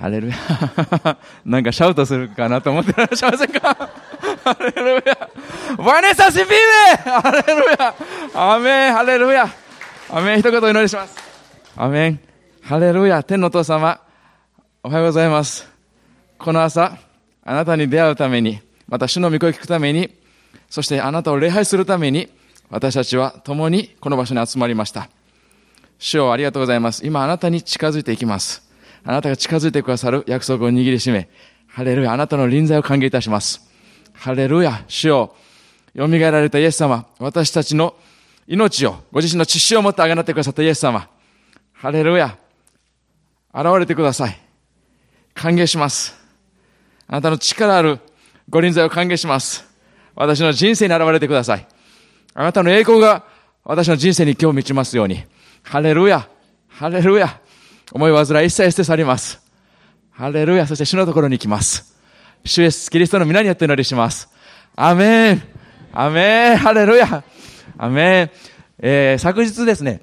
ハレルヤ。なんかシャウトするかなと思ってらっしゃいませんかハレルヤ。バネサシピーネハレルヤ。アメン、ハレルヤ。アメン、一言お祈りします。アメン。ハレルヤ。天のお父様、おはようございます。この朝、あなたに出会うために、また主の御声を聞くために、そしてあなたを礼拝するために、私たちは共にこの場所に集まりました。主をありがとうございます。今あなたに近づいていきます。あなたが近づいてくださる約束を握りしめ、ハレルヤ、あなたの臨在を歓迎いたします。ハレルヤ、主よ、蘇られたイエス様、私たちの命を、ご自身の知識を持ってあがなってくださったイエス様、ハレルヤ、現れてください。歓迎します。あなたの力あるご臨在を歓迎します。私の人生に現れてください。あなたの栄光が私の人生に今日満ちますように。ハレルヤ、ハレルヤ。思い煩い一切捨て去ります。ハレルヤ、そして主のところに行きます。主イエス、キリストの皆によって祈りします。アメンアメンハレルヤアメンえー、昨日ですね、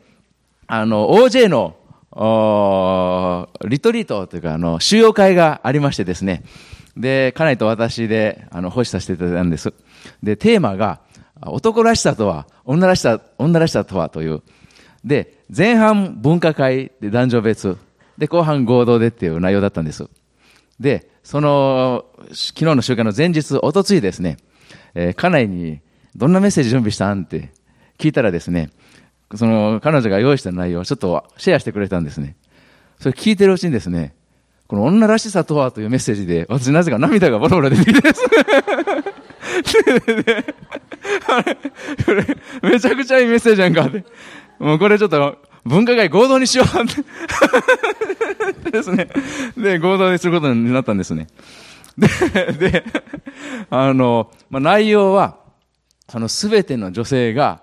あの、OJ の、リトリートというか、あの、収容会がありましてですね、で、家内と私で、あの、保守させていただいたんです。で、テーマが、男らしさとは、女らしさ、女らしさとはという、で、前半分科会で男女別、で、後半合同でっていう内容だったんです。で、その、昨日の集会の前日、おとついですね、えー、家内に、どんなメッセージ準備したんって聞いたらですね、その、彼女が用意した内容をちょっとシェアしてくれたんですね。それ聞いてるうちにですね、この女らしさとはというメッセージで、私なぜか涙がボロボロ出てきてです。めちゃくちゃいいメッセージやんかって。もうこれちょっと文化会合同にしようですね。で、合同にすることになったんですね。で、で、あの、まあ、内容は、そのすべての女性が、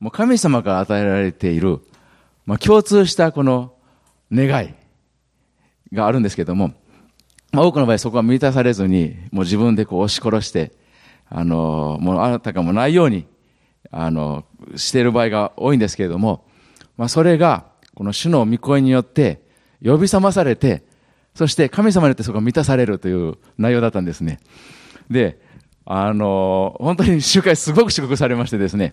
もう神様から与えられている、まあ、共通したこの願いがあるんですけども、まあ、多くの場合そこは満たされずに、もう自分でこう押し殺して、あの、もうあなたかもないように、あの、している場合が多いんですけれども、まあ、それが、この主の御声によって、呼び覚まされて、そして神様によってそこが満たされるという内容だったんですね。で、あの、本当に集会すごく祝福されましてですね。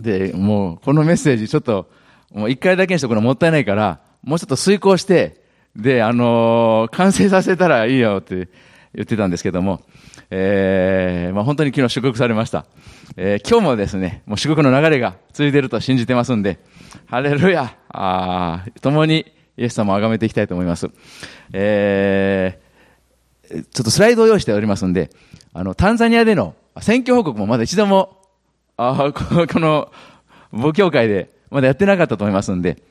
で、もう、このメッセージちょっと、もう一回だけにしておくのもったいないから、もうちょっと遂行して、で、あの完成させたらいいよって言ってたんですけども、えー、まあ本当に昨日祝福されました。えー、今日もですね、もう祝福の流れが続いていると信じてますんで、ハレルヤあ共にイエス様を崇めていきたいと思います。えー、ちょっとスライドを用意しておりますんで、あの、タンザニアでの選挙報告もまだ一度も、あこの、母教会でまだやってなかったと思いますんで、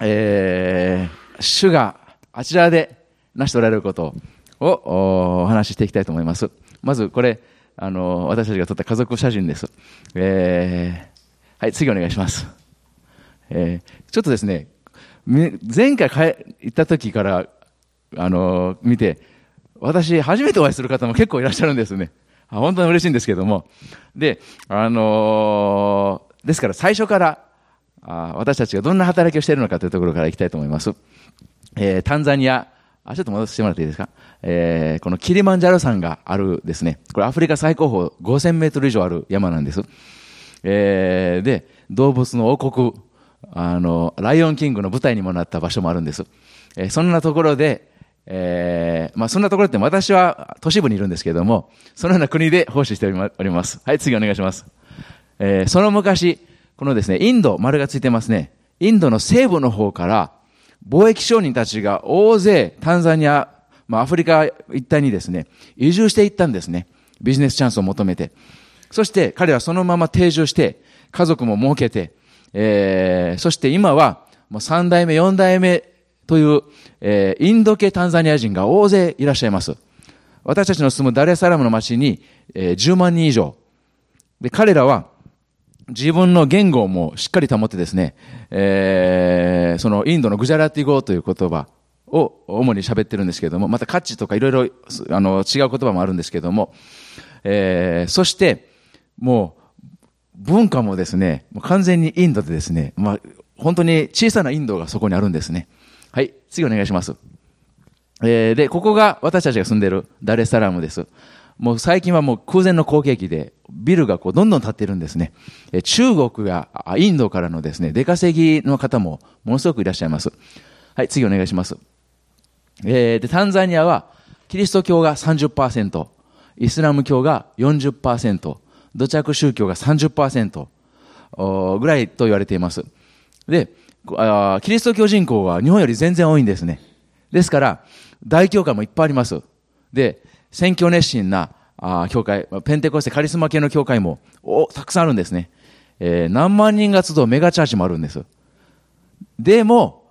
えー、主があちらで成し遂げられることををお話ししていきたいと思います。まずこれ、あの、私たちが撮った家族写真です。えー、はい、次お願いします。えー、ちょっとですね、前回行った時から、あの、見て、私、初めてお会いする方も結構いらっしゃるんですね。本当に嬉しいんですけども。で、あのー、ですから最初からあ、私たちがどんな働きをしているのかというところからいきたいと思います。えー、タンザニア、あ、ちょっと戻してもらっていいですか？えー、このキリマンジャロ山があるですね。これアフリカ最高峰5000メートル以上ある山なんです。えー、で、動物の王国、あの、ライオンキングの舞台にもなった場所もあるんです。えー、そんなところで、えー、まあそんなところって私は都市部にいるんですけれども、そのような国で奉仕しております。はい、次お願いします。えー、その昔、このですね、インド、丸がついてますね。インドの西部の方から、貿易商人たちが大勢タンザニア、まあ、アフリカ一帯にですね、移住していったんですね。ビジネスチャンスを求めて。そして彼はそのまま定住して、家族も設けて、えー、そして今は、もう3代目、4代目という、えー、インド系タンザニア人が大勢いらっしゃいます。私たちの住むダレサラムの町に、えー、10万人以上。で、彼らは、自分の言語もしっかり保ってですね、えー、そのインドのグジャラティ語という言葉を主に喋ってるんですけれども、また価値とかいろいろあの違う言葉もあるんですけれども、えー、そしてもう文化もですね、もう完全にインドでですね、まあ本当に小さなインドがそこにあるんですね。はい、次お願いします。えー、で、ここが私たちが住んでるダレサラムです。もう最近はもう空前の好景気で、ビルがこうどんどん建ってるんですね。中国やインドからのですね、出稼ぎの方もものすごくいらっしゃいます。はい、次お願いします。えー、で、タンザニアは、キリスト教が30%、イスラム教が40%、土着宗教が30%ぐらいと言われています。で、キリスト教人口は日本より全然多いんですね。ですから、大教会もいっぱいあります。で、選挙熱心なあ教会、ペンテコステカリスマ系の教会もおたくさんあるんですね。えー、何万人が集うメガチャーチもあるんです。でも、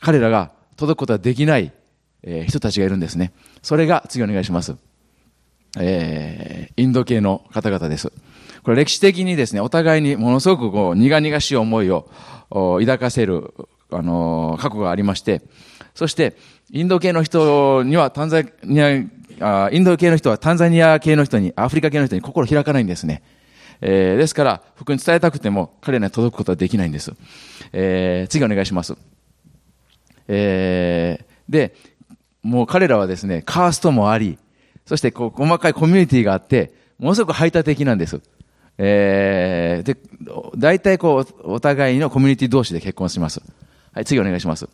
彼らが届くことができない、えー、人たちがいるんですね。それが、次お願いします。えー、インド系の方々です。これ歴史的にですね、お互いにものすごくこう、苦々しい思いを抱かせる、あの過去がありまして、そして、インド系の人にはタンザニア、あインド系の人はタンザニア系の人に、アフリカ系の人に心開かないんですね。えー、ですから、福音伝えたくても彼らに届くことはできないんです。えー、次お願いします。えー、で、もう彼らはですね、カーストもあり、そしてこう細かいコミュニティがあって、ものすごく排他的なんです。えー、で、大体こう、お互いのコミュニティ同士で結婚します。はい、次お願いします。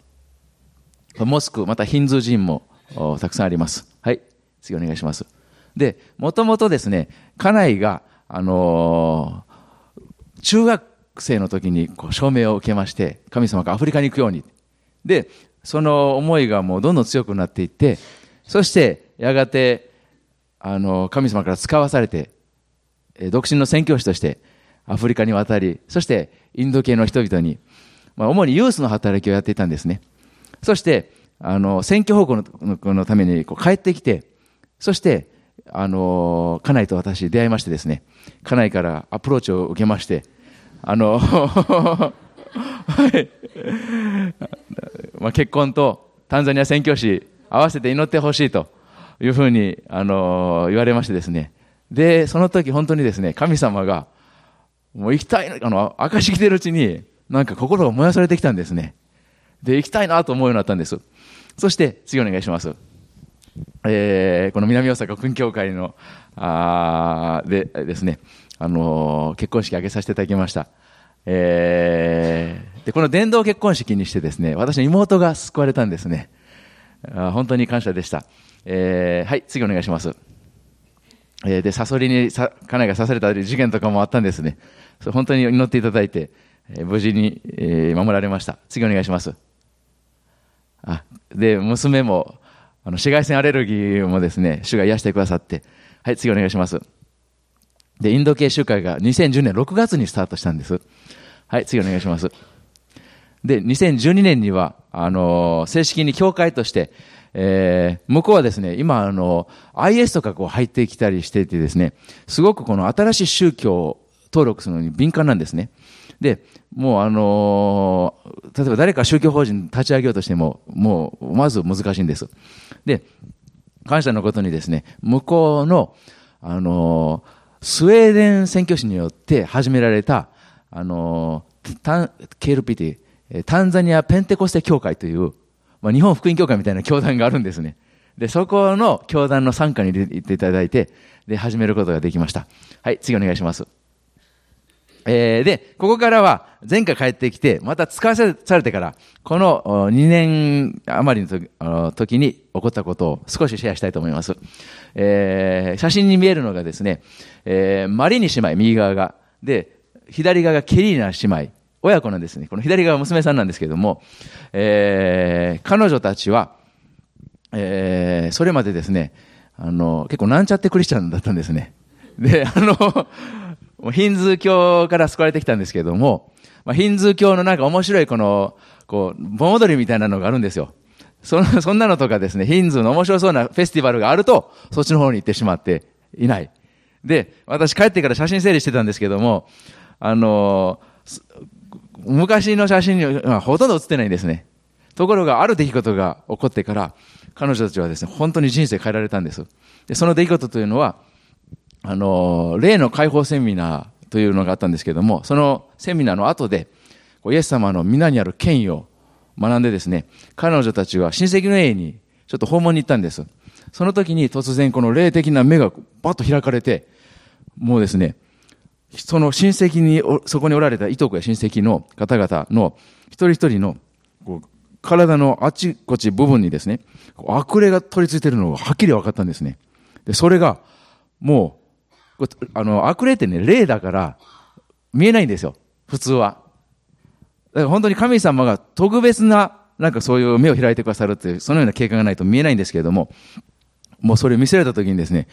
モスク、またヒンズー人もたくさんあります。次お願いします。で、もともとですね、家内が、あのー、中学生の時にこう証明を受けまして、神様がアフリカに行くように。で、その思いがもうどんどん強くなっていって、そしてやがて、あの、神様から使わされて、独身の宣教師としてアフリカに渡り、そしてインド系の人々に、まあ、主にユースの働きをやっていたんですね。そして、あの、選挙方向ののためにこう帰ってきて、そして、あの、家内と私出会いましてですね、家内からアプローチを受けまして、あの、はい、まあ、結婚とタンザニア宣教師合わせて祈ってほしいというふうに、あの、言われましてですね、で、その時本当にですね、神様が、もう行きたい、あの、証し来てるうちに、なんか心が燃やされてきたんですね。で、行きたいなと思うようになったんです。そして、次お願いします。えー、この南大阪訓教会の、あでですね、あのー、結婚式挙げさせていただきました。えー、で、この伝道結婚式にしてですね、私の妹が救われたんですね。あ本当に感謝でした。えー、はい、次お願いします。えー、で、サソリにさ家内が刺された事件とかもあったんですね。本当に祈っていただいて、えー、無事に、えー、守られました。次お願いします。あ、で、娘も、あの、紫外線アレルギーもですね、主が癒してくださって、はい、次お願いします。で、インド系集会が2010年6月にスタートしたんです。はい、次お願いします。で、2012年には、あの、正式に教会として、えー、向こうはですね、今、あの、IS とかこう入ってきたりしていてですね、すごくこの新しい宗教を登録するのに敏感なんですね。で、もうあのー、例えば誰か宗教法人立ち上げようとしても、もうまず難しいんです。で、感謝のことにですね、向こうの、あのー、スウェーデン宣教師によって始められた、あのー、タ KLPT、タンザニアペンテコステ教会という、まあ、日本福音教会みたいな教団があるんですね。で、そこの教団の参加に入れていただいて、で、始めることができました。はい、次お願いします。えー、で、ここからは前回帰ってきて、また使わされてから、この2年余りの時に起こったことを少しシェアしたいと思います。えー、写真に見えるのがですね、えー、マリニ姉妹、右側が。で、左側がケリーナ姉妹。親子なんですね。この左側は娘さんなんですけども、えー、彼女たちは、えー、それまでですね、あの、結構なんちゃってクリスチャンだったんですね。で、あの、ヒンズー教から救われてきたんですけれども、まあ、ヒンズー教のなんか面白いこの、こう、盆踊りみたいなのがあるんですよ。そ そんなのとかですね、ヒンズーの面白そうなフェスティバルがあると、そっちの方に行ってしまっていない。で、私帰ってから写真整理してたんですけども、あの、昔の写真にはほとんど写ってないんですね。ところが、ある出来事が起こってから、彼女たちはですね、本当に人生変えられたんです。で、その出来事というのは、あの、例の解放セミナーというのがあったんですけども、そのセミナーの後で、イエス様の皆にある権威を学んでですね、彼女たちは親戚の家にちょっと訪問に行ったんです。その時に突然この霊的な目がバッと開かれて、もうですね、その親戚に、そこにおられたいとこや親戚の方々の一人一人のこう体のあちこち部分にですね、悪霊が取り付いてるのがはっきり分かったんですね。で、それが、もう、あの、悪霊ってね、霊だから見えないんですよ。普通は。だから本当に神様が特別な、なんかそういう目を開いてくださるっていう、そのような経過がないと見えないんですけれども、もうそれを見せられた時にですね、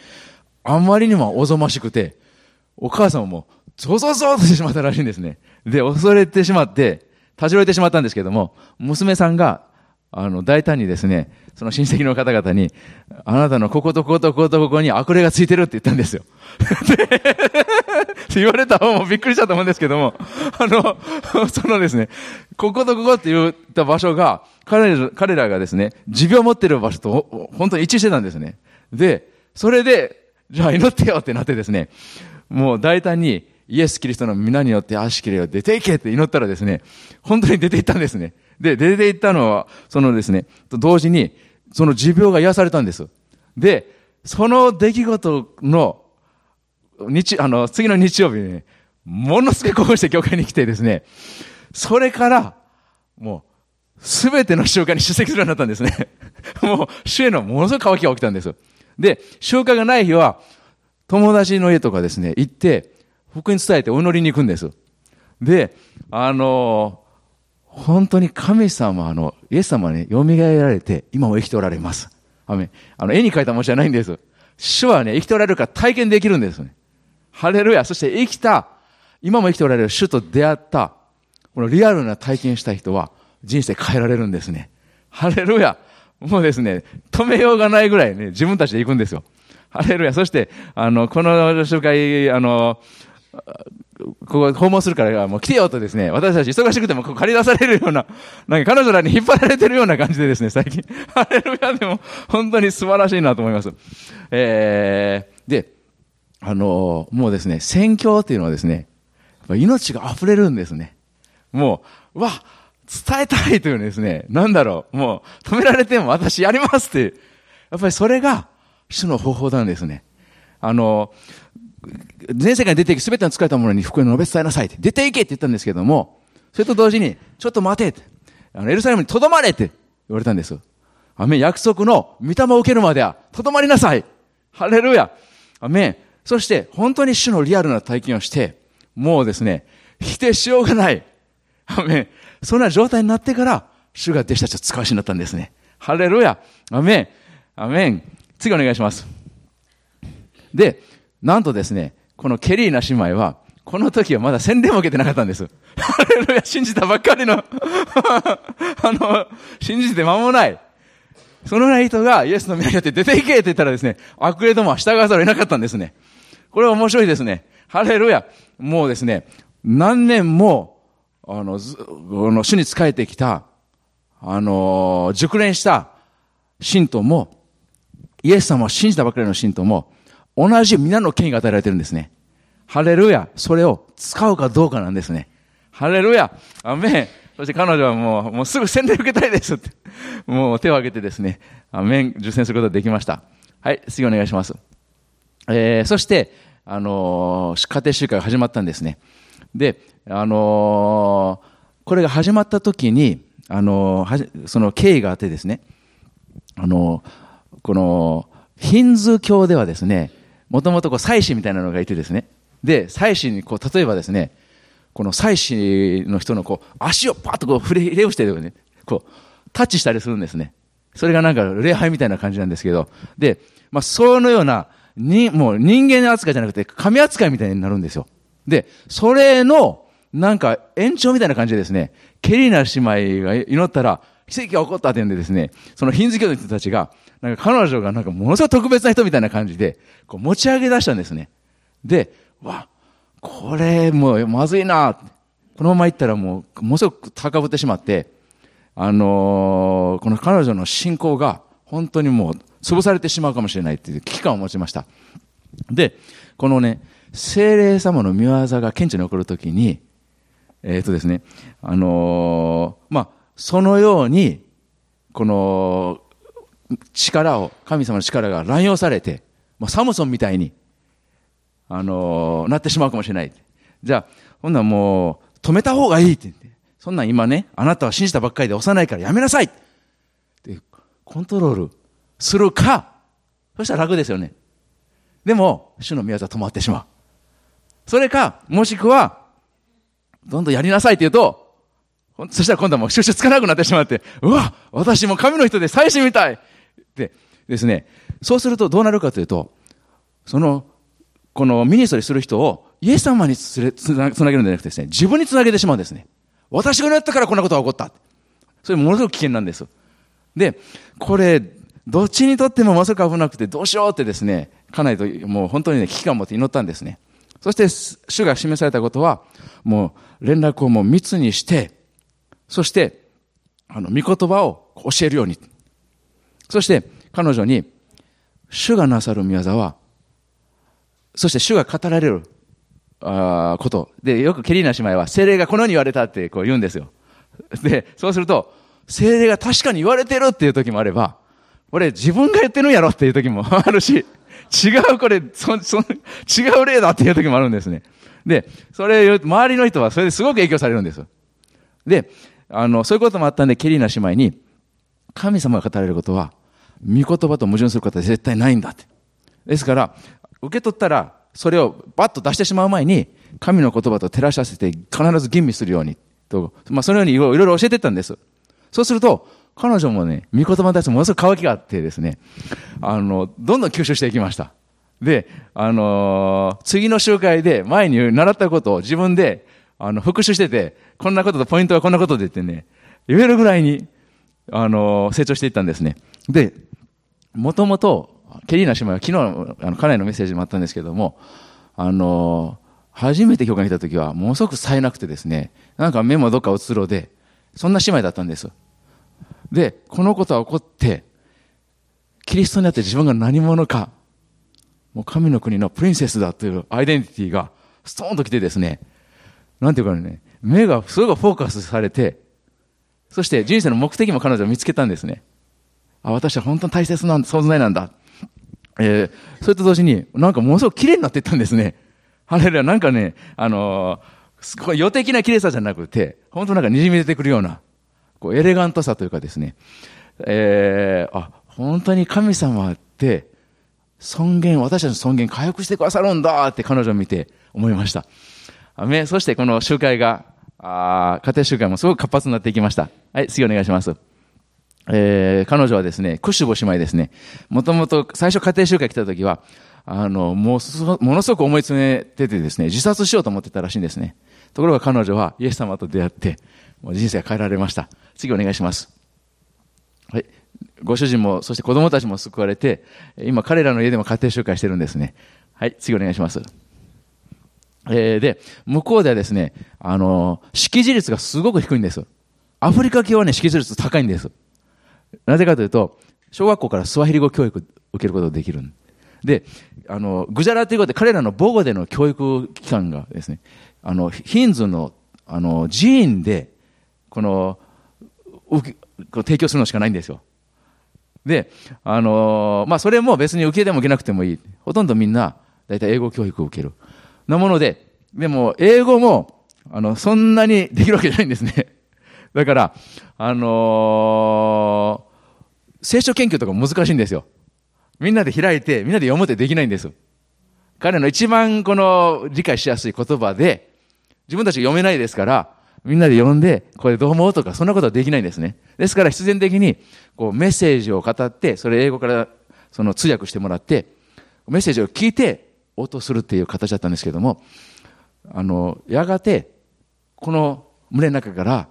あまりにもおぞましくて、お母さんもゾゾゾーとしてしまったらしいんですね。で、恐れてしまって、立ち寄れてしまったんですけども、娘さんが、あの、大胆にですね、その親戚の方々に、あなたのこことこことこことここに悪霊がついてるって言ったんですよ。で、言われた方もびっくりしたと思うんですけども、あの、そのですね、こことここって言った場所が、彼ら彼らがですね、持病を持ってる場所と本当に一致してたんですね。で、それで、じゃあ祈ってよってなってですね、もう大胆にイエス・キリストの皆によって足切れを出ていけって祈ったらですね、本当に出ていったんですね。で、出ていったのは、そのですね、と同時に、その持病が癒されたんです。で、その出来事の、日、あの、次の日曜日に、ね、ものすごい興奮して教会に来てですね、それから、もう、すべての集会に出席するようになったんですね。もう、主へのものすごい渇きが起きたんです。で、集会がない日は、友達の家とかですね、行って、福音伝えてお祈りに行くんです。で、あの、本当に神様の、イエス様に蘇られて、今も生きておられます。あの、絵に描いたものじゃないんです。主はね、生きておられるから体験できるんですね。ハレルヤ。そして生きた、今も生きておられる主と出会った、このリアルな体験した人は人生変えられるんですね。ハレルヤ。もうですね、止めようがないぐらいね、自分たちで行くんですよ。ハレルヤ。そして、あの、この集会、あの、ここ訪問するからもう来てよとですね、私たち忙しくてもここ借り出されるような、なんか彼女らに引っ張られてるような感じでですね、最近。ハレルヤでも本当に素晴らしいなと思います。えー、で、あのもうですね、宣教っていうのはですね、命が溢れるんですね。もう、わ、伝えたいというですね、なんだろう、もう止められても私やりますっていう、やっぱりそれが主の方法なんですね。あの、全世界に出ていき、すべての疲れた者に福音を述べ伝えなさいって。出ていけって言ったんですけども、それと同時に、ちょっと待てって。あの、エルサレムに留まれって言われたんです。アメン、約束の御霊を受けるまでは、留まりなさい。ハレルヤ。アメン。そして、本当に主のリアルな体験をして、もうですね、否定しようがない。アメン。そんな状態になってから、主が弟子たちを使わしになったんですね。ハレルヤ。アメン。アメン。次お願いします。で、なんとですね、このケリーナ姉妹は、この時はまだ洗礼も受けてなかったんです。ハレルヤ、信じたばっかりの あの、信じて間もない。そのような人がイエスの皆によって出ていけって言ったらですね、悪霊どもは従わざるを得なかったんですね。これは面白いですね。ハレルヤ。もうですね、何年も、あの、この主に仕えてきた、あの、熟練した信徒も、イエス様を信じたばかりの信徒も、同じ皆の権威が与えられてるんですね。ハレルヤ。それを使うかどうかなんですね。ハレルヤ。アメン。そして彼女はもう、もうすぐ洗礼受けたいですって。もう手を挙げてですね、アメン、受洗することができました。はい、次お願いします。えー、そして、あのー、家庭集会が始まったんですね。で、あのー、これが始まった時に、あのー、その経緯があってですね、あのこの、ヒンズー教ではですね、もともとこう祭司みたいなのがいてですね。で、祭司にこう、例えばですね、この祭司の人のこう、足をパッとこう、触れ、触れをしてね、こう、タッチしたりするんですね。それがなんか礼拝みたいな感じなんですけど。で、まあ、そのような、に、もう人間扱いじゃなくて、神扱いみたいになるんですよ。で、それの、なんか延長みたいな感じでですね、ケリーナ姉妹が祈ったら、奇跡が起こったっていうんでですね、そのヒンズ教の人たちが、なんか彼女がなんかものすごい特別な人みたいな感じで、こう持ち上げ出したんですね。で、わ、これもうまずいな。このまま行ったらもう、ものすごく高ぶってしまって、あのー、この彼女の信仰が本当にもう潰されてしまうかもしれないっていう危機感を持ちました。で、このね、精霊様の見業が顕著に起こるときに、えっ、ー、とですね、あのー、まあ、そのように、この、力を、神様の力が乱用されて、もうサムソンみたいに、あのー、なってしまうかもしれない。じゃあ、ほんならもう、止めた方がいいって言って。そんなん今ね、あなたは信じたばっかりで幼いからやめなさいってコントロールするか、そしたら楽ですよね。でも、主の宮座止まってしまう。それか、もしくは、どんどんやりなさいって言うと、そしたら今度はもう収集つかなくなってしまって、うわ私も神の人で最新みたいってですね、そうするとどうなるかというと、その、このミニストリーする人をイエス様につなげるんじゃなくてですね、自分につなげてしまうんですね。私がやったからこんなことが起こった。それものすごく危険なんです。で、これ、どっちにとってもまさか危なくてどうしようってですね、かなりともう本当にね、危機感を持って祈ったんですね。そして、主が示されたことは、もう連絡をもう密にして、そして、あの、御言葉を教えるように。そして、彼女に、主がなさる宮沢は、そして主が語られるあこと。で、よくケリーナ姉妹は、精霊がこのように言われたってこう言うんですよ。で、そうすると、精霊が確かに言われてるっていう時もあれば、これ自分が言ってるんやろっていう時も あるし、違うこれ、そ、そ、違う例だっていう時もあるんですね。で、それ、周りの人はそれですごく影響されるんです。で、あの、そういうこともあったんで、ケリーナ姉妹に、神様が語られることは、御言葉と矛盾することは絶対ないんだって。ですから、受け取ったら、それをバッと出してしまう前に、神の言葉と照らし合わせて必ず吟味するように、と、まあ、そのようにいろいろ教えてったんです。そうすると、彼女もね、御言葉に対してものすごく乾きがあってですね、あの、どんどん吸収していきました。で、あのー、次の集会で前に習ったことを自分で、あの、復習してて、こんなこととポイントはこんなことでってね、言えるぐらいに、あの、成長していったんですね。で、もともと、ケリーナ姉妹は昨日、あの、家内のメッセージもあったんですけども、あの、初めて教会に来た時は、ものすごく冴えなくてですね、なんか目もどっかうつろで、そんな姉妹だったんです。で、このことが起こって、キリストにあって自分が何者か、もう神の国のプリンセスだというアイデンティティがストーンと来てですね、なんていうかね、目がすごくフォーカスされて、そして人生の目的も彼女を見つけたんですね。あ、私は本当に大切な存在なんだ。えー、それと同時に、なんかものすごく綺麗になっていったんですね。ハレルヤ、なんかね、あのー、すごい予的な綺麗さじゃなくて、本当なんか滲み出てくるような、こうエレガントさというかですね、えー、あ、本当に神様って尊厳、私たちの尊厳回復してくださるんだって彼女を見て思いました。そしてこの集会が、あ家庭集会もすごく活発になっていきました。はい、次お願いします。えー、彼女はですね、クッシュボ姉妹ですね。もともと最初家庭集会来た時は、あの、もう、ものすごく思い詰めててですね、自殺しようと思ってたらしいんですね。ところが彼女はイエス様と出会って、もう人生変えられました。次お願いします。はい。ご主人も、そして子供たちも救われて、今彼らの家でも家庭集会してるんですね。はい、次お願いします。えー、で、向こうではですね、あの、識字率がすごく低いんです。アフリカ系はね、識字率高いんです。なぜかというと、小学校からスワヒリ語教育受けることができる。で、あの、グジャラということで彼らの母語での教育機関がですね、あの、ヒンズの、あの、寺院で、この、提供するのしかないんですよ。で、あのまあ、それも別に受けても受けなくてもいい。ほとんどみんな、だいたい英語教育を受ける。なもので、でも、英語も、あの、そんなに できるわけじゃないんですね。だから、あのー、聖書研究とか難しいんですよ。みんなで開いて、みんなで読むってできないんです。彼の一番この理解しやすい言葉で、自分たちが読めないですから、みんなで読んで、これどう思うとか、そんなことはできないんですね。ですから必然的に、こうメッセージを語って、それ英語からその通訳してもらって、メッセージを聞いて応答するっていう形だったんですけども、あの、やがて、この胸の中から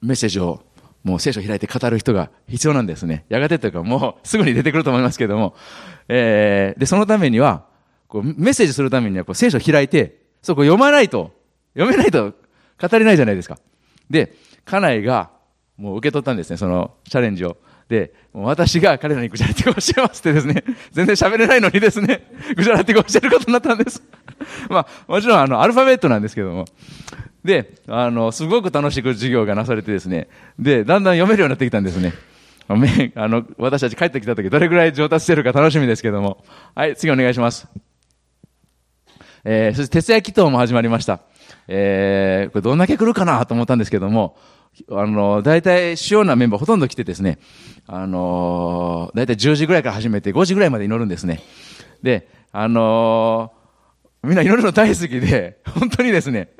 メッセージをもう聖書を開いて語る人が必要なんですね。やがてというかもうすぐに出てくると思いますけども、えー、で、そのためには、こうメッセージするためにはこう聖書を開いて、そこ読まないと、読めないと語れないじゃないですか。で、家内がもう受け取ったんですね、そのチャレンジを。で、私が彼らにグジャラティ語を教えますってですね、全然喋れないのにですね、グジャラティ語を教えることになったんです。まあ、もちろんあの、アルファベットなんですけども。で、あの、すごく楽しく授業がなされてですね、で、だんだん読めるようになってきたんですね。あの、私たち帰ってきた時どれぐらい上達してるか楽しみですけども。はい、次お願いします。えー、そして徹夜祈祷も始まりました。えー、これどんだけ来るかなと思ったんですけども、あの、大体主要なメンバーほとんど来てですね、あの、大体10時ぐらいから始めて5時ぐらいまで祈るんですね。で、あのみんな祈るの大好きで、本当にですね、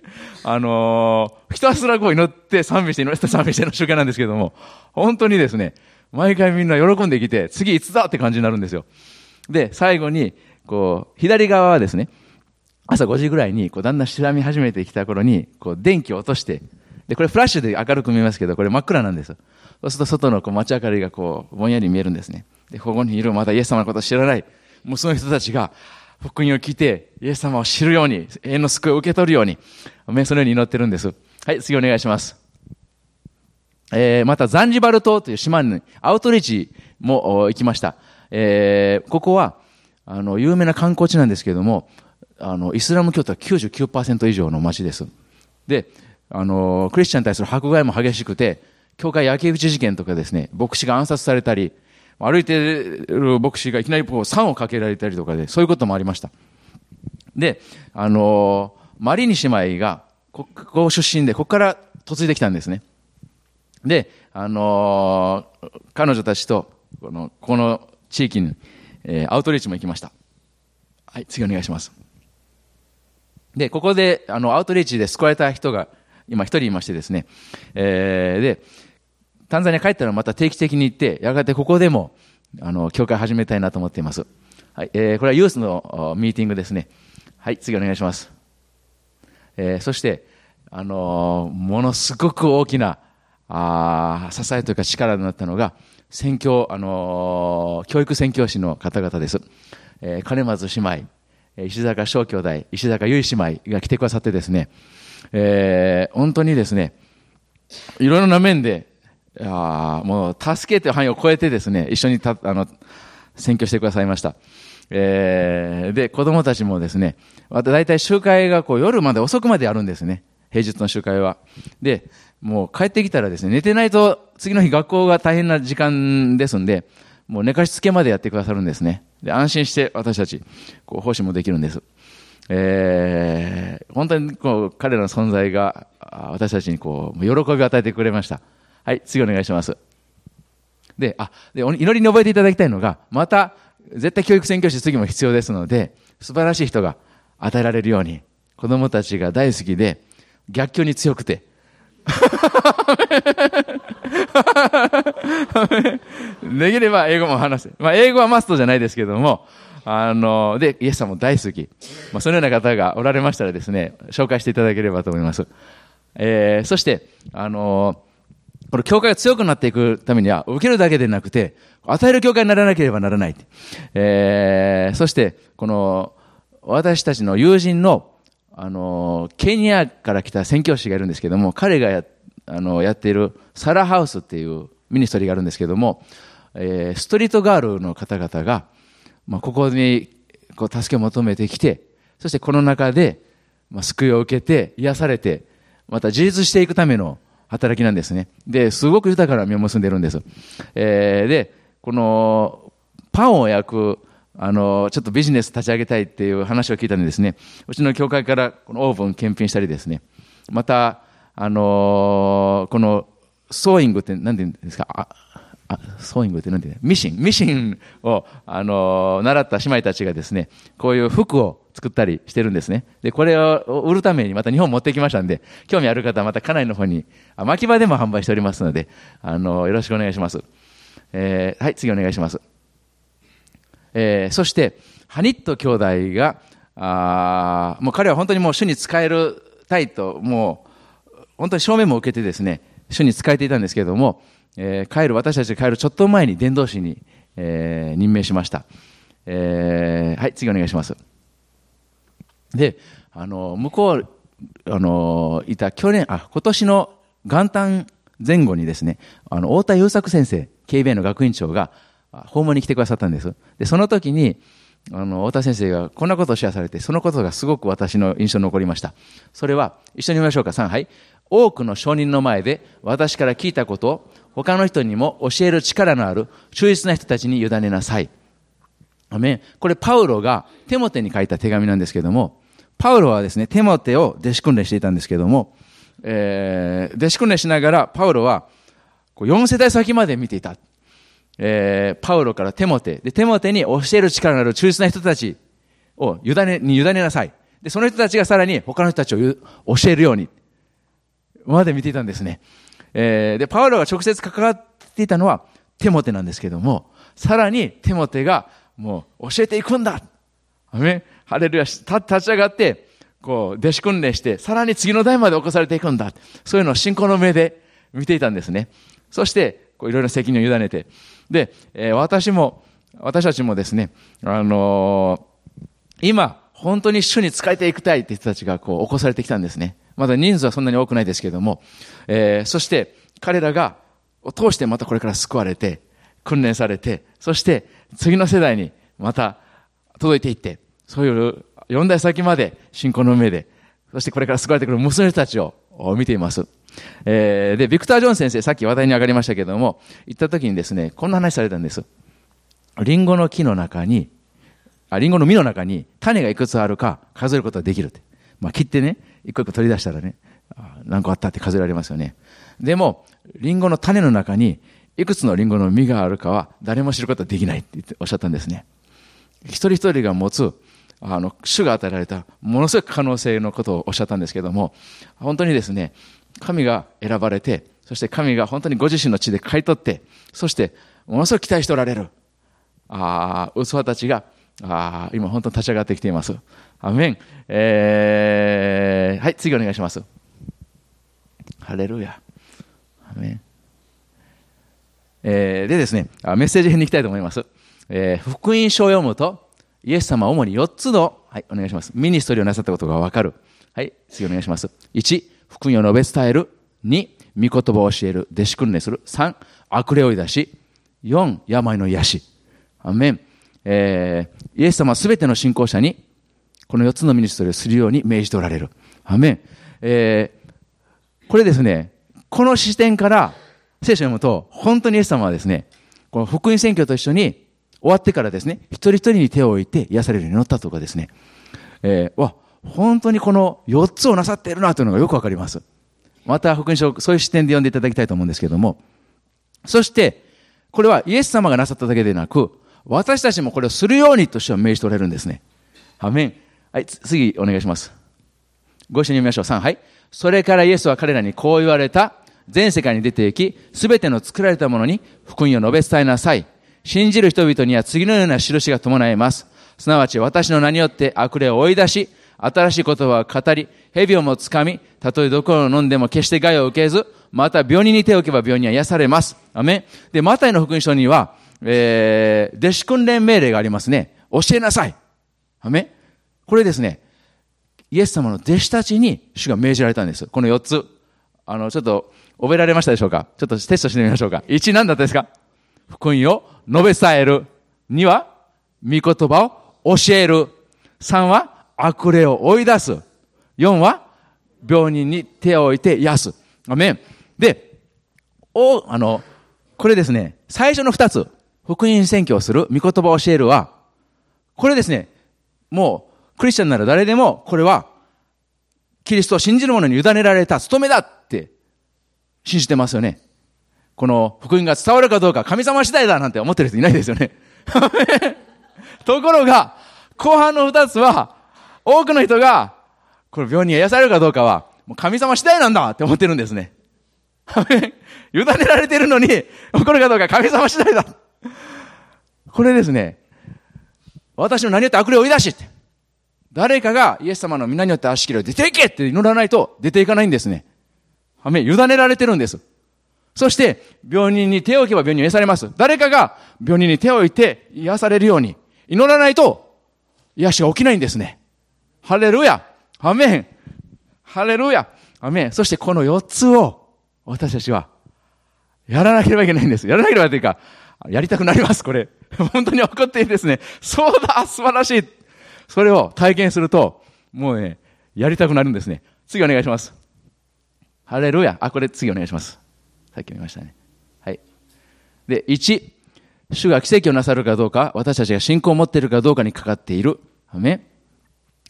あのひたすらこう祈って賛美して祈って賛美しての集会なんですけども、本当にですね、毎回みんな喜んできて、次いつだって感じになるんですよ。で、最後に、こう、左側はですね、朝5時ぐらいに、こう、だんだん白み始めてきた頃に、こう、電気を落として、で、これフラッシュで明るく見えますけど、これ真っ暗なんです。そうすると外のこう街明かりがこう、ぼんやり見えるんですね。で、ここにいるまだイエス様のことを知らない、もうその人たちが、福音を聞いて、イエス様を知るように、永遠の救いを受け取るように、そのように祈ってるんです。はい、次お願いします。えー、また、ザンジバル島という島にアウトリーチも行きました。えー、ここは、あの、有名な観光地なんですけども、あの、イスラム教徒は99%以上の町です。で、あの、クリスチャンに対する迫害も激しくて、教会焼き討ち事件とかですね、牧師が暗殺されたり、歩いてる牧師がいきなりこう酸をかけられたりとかで、そういうこともありました。で、あの、マリニ姉妹が、ここ出身で、ここから嫁いできたんですね。で、あの彼女たちと、この、この地域に、えー、アウトリーチも行きました。はい、次お願いします。で、ここで、あの、アウトリーチで救われた人が、今一人いましてですね、えー、で、タンザニア帰ったらまた定期的に行って、やがてここでも、あの、教会始めたいなと思っています。はい、えー、これはユースのミーティングですね。はい、次お願いします。えー、そして、あのー、ものすごく大きな、あ支えというか力になったのが、宣教、あのー、教育宣教師の方々です。えー、金松姉妹、石坂小兄弟、石坂由衣姉妹が来てくださってですね、えー、本当にですね、いろいろな面で、あもう助けという範囲を超えてですね、一緒にた、あの、選挙してくださいました。えー、で、子供たちもですね、また大体集会がこう夜まで遅くまであるんですね。平日の集会は。で、もう帰ってきたらですね、寝てないと次の日学校が大変な時間ですんで、もう寝かしつけまでやってくださるんですね。で、安心して私たち、こう、奉仕もできるんです。えー、本当にこう、彼らの存在が、私たちにこう、喜びを与えてくれました。はい、次お願いします。で、あ、で、祈りに覚えていただきたいのが、また、絶対教育宣教師次も必要ですので、素晴らしい人が与えられるように、子供たちが大好きで、逆境に強くて、できれば英語も話せ。まあ、英語はマストじゃないですけども、あの、で、イエスさんも大好き。まあ、そのような方がおられましたらですね、紹介していただければと思います。えー、そして、あの、この教会が強くなっていくためには、受けるだけでなくて、与える教会にならなければならない。えー、そして、この、私たちの友人の、あの、ケニアから来た宣教師がいるんですけども、彼がや、あの、やっているサラハウスっていうミニストリーがあるんですけども、えー、ストリートガールの方々が、まあ、ここに、こう、助けを求めてきて、そしてこの中で、まあ、救いを受けて、癒されて、また自立していくための働きなんですね。で、すごく豊かな実を結んでるんです。えー、で、この、パンを焼く、あの、ちょっとビジネス立ち上げたいっていう話を聞いたんでですね、うちの教会からこのオーブン検品したりですね、また、あのこの、ソーイングって何て言うんですか、ああソーイングって何て言うミシン、ミシンを、あの習った姉妹たちがですね、こういう服を作ったりしてるんですね。で、これを売るためにまた日本持ってきましたんで、興味ある方はまた家内の方に、あ巻き場でも販売しておりますので、あの、よろしくお願いします。えー、はい、次お願いします。えー、そして、ハニット兄弟が、あもう彼は本当にもう主に使えるたいと、もう、本当に正面も受けてですね、主に使えていたんですけれども、えー、帰る、私たちが帰るちょっと前に伝道師に、えー、任命しました。えー、はい、次お願いします。で、あの、向こう、あの、いた去年、あ、今年の元旦前後にですね、あの、太田優作先生、KBA の学院長が訪問に来てくださったんです。で、その時に、あの、太田先生がこんなことをシェアされて、そのことがすごく私の印象に残りました。それは、一緒に見ましょうか、3、はい。多くの証人の前で私から聞いたことを他の人にも教える力のある忠実な人たちに委ねなさい。アメン。これパウロがテモテに書いた手紙なんですけども、パウロはですね、テモテを弟子訓練していたんですけども、えー、弟子訓練しながらパウロは4世代先まで見ていた。えー、パウロからテモテ。で、テモテに教える力のある忠実な人たちを委ね、に委ねなさい。で、その人たちがさらに他の人たちを教えるように、まで見ていたんですね。えー、で、パウロが直接関わっていたのはテモテなんですけども、さらにテモテがもう教えていくんだ。ね、ハレルヤ、立ち上がって、こう、弟子訓練して、さらに次の代まで起こされていくんだ。そういうのを信仰の目で見ていたんですね。そして、こういろいろ責任を委ねて。で、えー、私も、私たちもですね、あのー、今、本当に主に仕えていきたいって人たちがこう起こされてきたんですね。まだ人数はそんなに多くないですけれども、えー、そして彼らがを通してまたこれから救われて、訓練されて、そして次の世代にまた届いていって、そういう四代先まで信仰の目で、そしてこれから救われてくる娘たちを見ています。えー、で、ビクター・ジョン先生、さっき話題に上がりましたけども、行った時にですね、こんな話されたんです。リンゴの木の中に、あ、リンゴの実の中に種がいくつあるか数えることができるって。まあ、切ってね、一個一個取り出したらね、何個あったって数えられますよね。でも、リンゴの種の中に、いくつのリンゴの実があるかは誰も知ることはできないってっておっしゃったんですね。一人一人が持つ、あの、主が与えられた、ものすごく可能性のことをおっしゃったんですけども、本当にですね、神が選ばれて、そして神が本当にご自身の地で買い取って、そして、ものすごく期待しておられる、ああ、器たちが、ああ、今本当に立ち上がってきています。アメン。えー、はい、次お願いします。ハレルヤ。アメン。えー、でですね、メッセージ編に行きたいと思います。えー、福音書を読むと、イエス様は主に4つの、はい、お願いします。ミニストリーをなさったことがわかる。はい、次お願いします。1、福音を述べ伝える。2、御言葉を教える。弟子訓練する。3、悪霊を出し。4、病の癒し。アメン。えー、イエス様はすべての信仰者に、この4つのミニストリーをするように命じておられる。アメン。えー、これですね、この視点から聖書を読むと、本当にイエス様はですね、この福音宣教と一緒に終わってからですね、一人一人に手を置いて癒されるようになったとかですね、えー、わ、本当にこの4つをなさっているなというのがよくわかります。また福音書、そういう視点で読んでいただきたいと思うんですけども、そして、これはイエス様がなさっただけでなく、私たちもこれをするようにとしては命じておられるんですね。アメン。はい、次お願いします。ご一緒に読みましょう。3、はい。それからイエスは彼らにこう言われた。全世界に出て行き、すべての作られたものに福音を述べ伝えなさい。信じる人々には次のような印が伴います。すなわち私の名によって悪霊を追い出し、新しい言葉を語り、蛇をもつかみ、たとえどこを飲んでも決して害を受けず、また病人に手を置けば病人は癒されます。アメで、マタイの福音書には、えー、弟子訓練命令がありますね。教えなさい。アメこれですね、イエス様の弟子たちに主が命じられたんです。この4つ。あの、ちょっと、覚えられましたでしょうか？ちょっとテストしてみましょうか。1、何だったですか？福音を述べ伝える。2は、御言葉を教える。3は、悪霊を追い出す。4は、病人に手を置いて癒す。アメン。で、お、あの、これですね、最初の2つ、福音宣教する、御言葉を教えるは、これですね、もう、クリスチャンなら誰でも、これは、キリストを信じる者に委ねられた務めだって信じてますよね。この福音が伝わるかどうか神様次第だなんて思ってる人いないですよね。ところが、後半の二つは、多くの人が、この病人が癒されるかどうかは、もう神様次第なんだって思ってるんですね。委ねられてるのに、起こるかどうか神様次第だ。これですね、私の何よって悪霊を追い出しって。誰かがイエス様の皆によって足切りを出ていけって祈らないと出ていかないんですね。はめ、委ねられてるんです。そして、病人に手を置けば病人を癒されます。誰かが病人に手を置いて癒されるように、祈らないと癒しが起きないんですね。ハレルヤアメンハレルヤアメンそしてこの4つを私たちはやらなければいけないんです。やらなければというか、やりたくなります、これ。本当に怒っていいですね。そうだ素晴らしいそれを体験すると、もうね、やりたくなるんですね。次お願いします。ハレルヤあ、これ次お願いします。さっき見ましたね。はい。で、1、主が奇跡をなさるかどうか、私たちが信仰を持っているかどうかにかかっている。アメ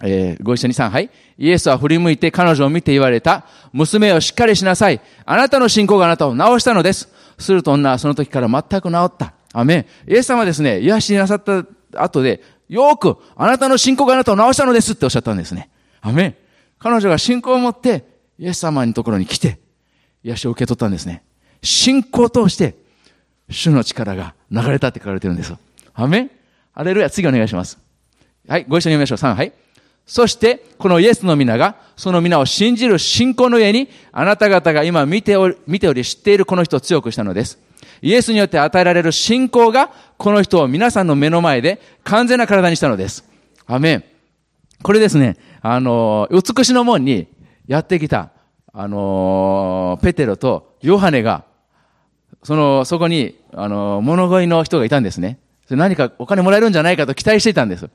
えー、ご一緒に3、はい。イエスは振り向いて彼女を見て言われた。娘をしっかりしなさい。あなたの信仰があなたを治したのです。すると女はその時から全く治った。アメイエス様はですね、癒しなさった後で、よく、あなたの信仰があなたを治したのですっておっしゃったんですね。アメ彼女が信仰を持って、イエス様のところに来て、癒しを受け取ったんですね。信仰を通して、主の力が流れたって書かれてるんです。アメアレルヤ、次お願いします。はい、ご一緒に読みましょう。3、はい。そして、このイエスの皆が、その皆を信じる信仰の上に、あなた方が今見ており、見ており知っているこの人を強くしたのです。イエスによって与えられる信仰が、この人を皆さんの目の前で完全な体にしたのです。アメン。これですね、あの、美しの門にやってきた、あの、ペテロとヨハネが、その、そこに、あの、物乞いの人がいたんですね。何かお金もらえるんじゃないかと期待していたんです。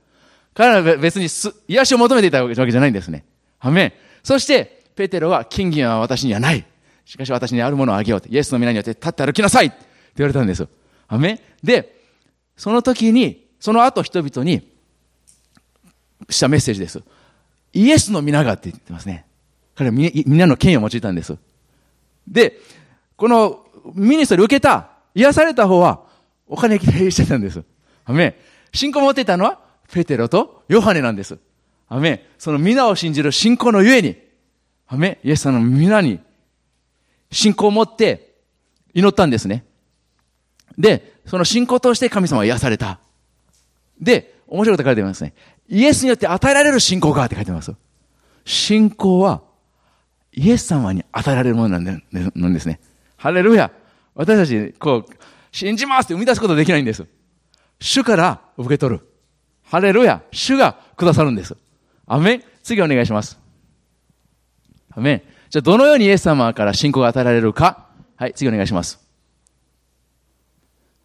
彼らは別に癒しを求めていたわけじゃないんですね。アメン。そして、ペテロは、金銀は私にはない。しかし私にあるものをあげようと。イエスの皆によって立って歩きなさいって言われたんです。アメン。で、その時に、その後人々に、したメッセージです。イエスの皆がって言ってますね。彼はみんなの権威を用いたんです。で、このミニストリー受けた、癒された方は、お金期待してたんです。アメ信仰を持っていたのは、ペテロとヨハネなんです。アメその皆を信じる信仰のゆえに、アメイエス様の皆に信仰を持って祈ったんですね。で、その信仰として神様は癒された。で、面白いこと書いてますね。イエスによって与えられる信仰がって書いてます。信仰は、イエス様に与えられるものなんですね。ハレルヤ。私たち、こう、信じますって生み出すことできないんです。主から受け取る。ハレルヤ。主がくださるんです。アメン次お願いします。アメンじゃあ、どのようにイエス様から信仰が与えられるか。はい、次お願いします。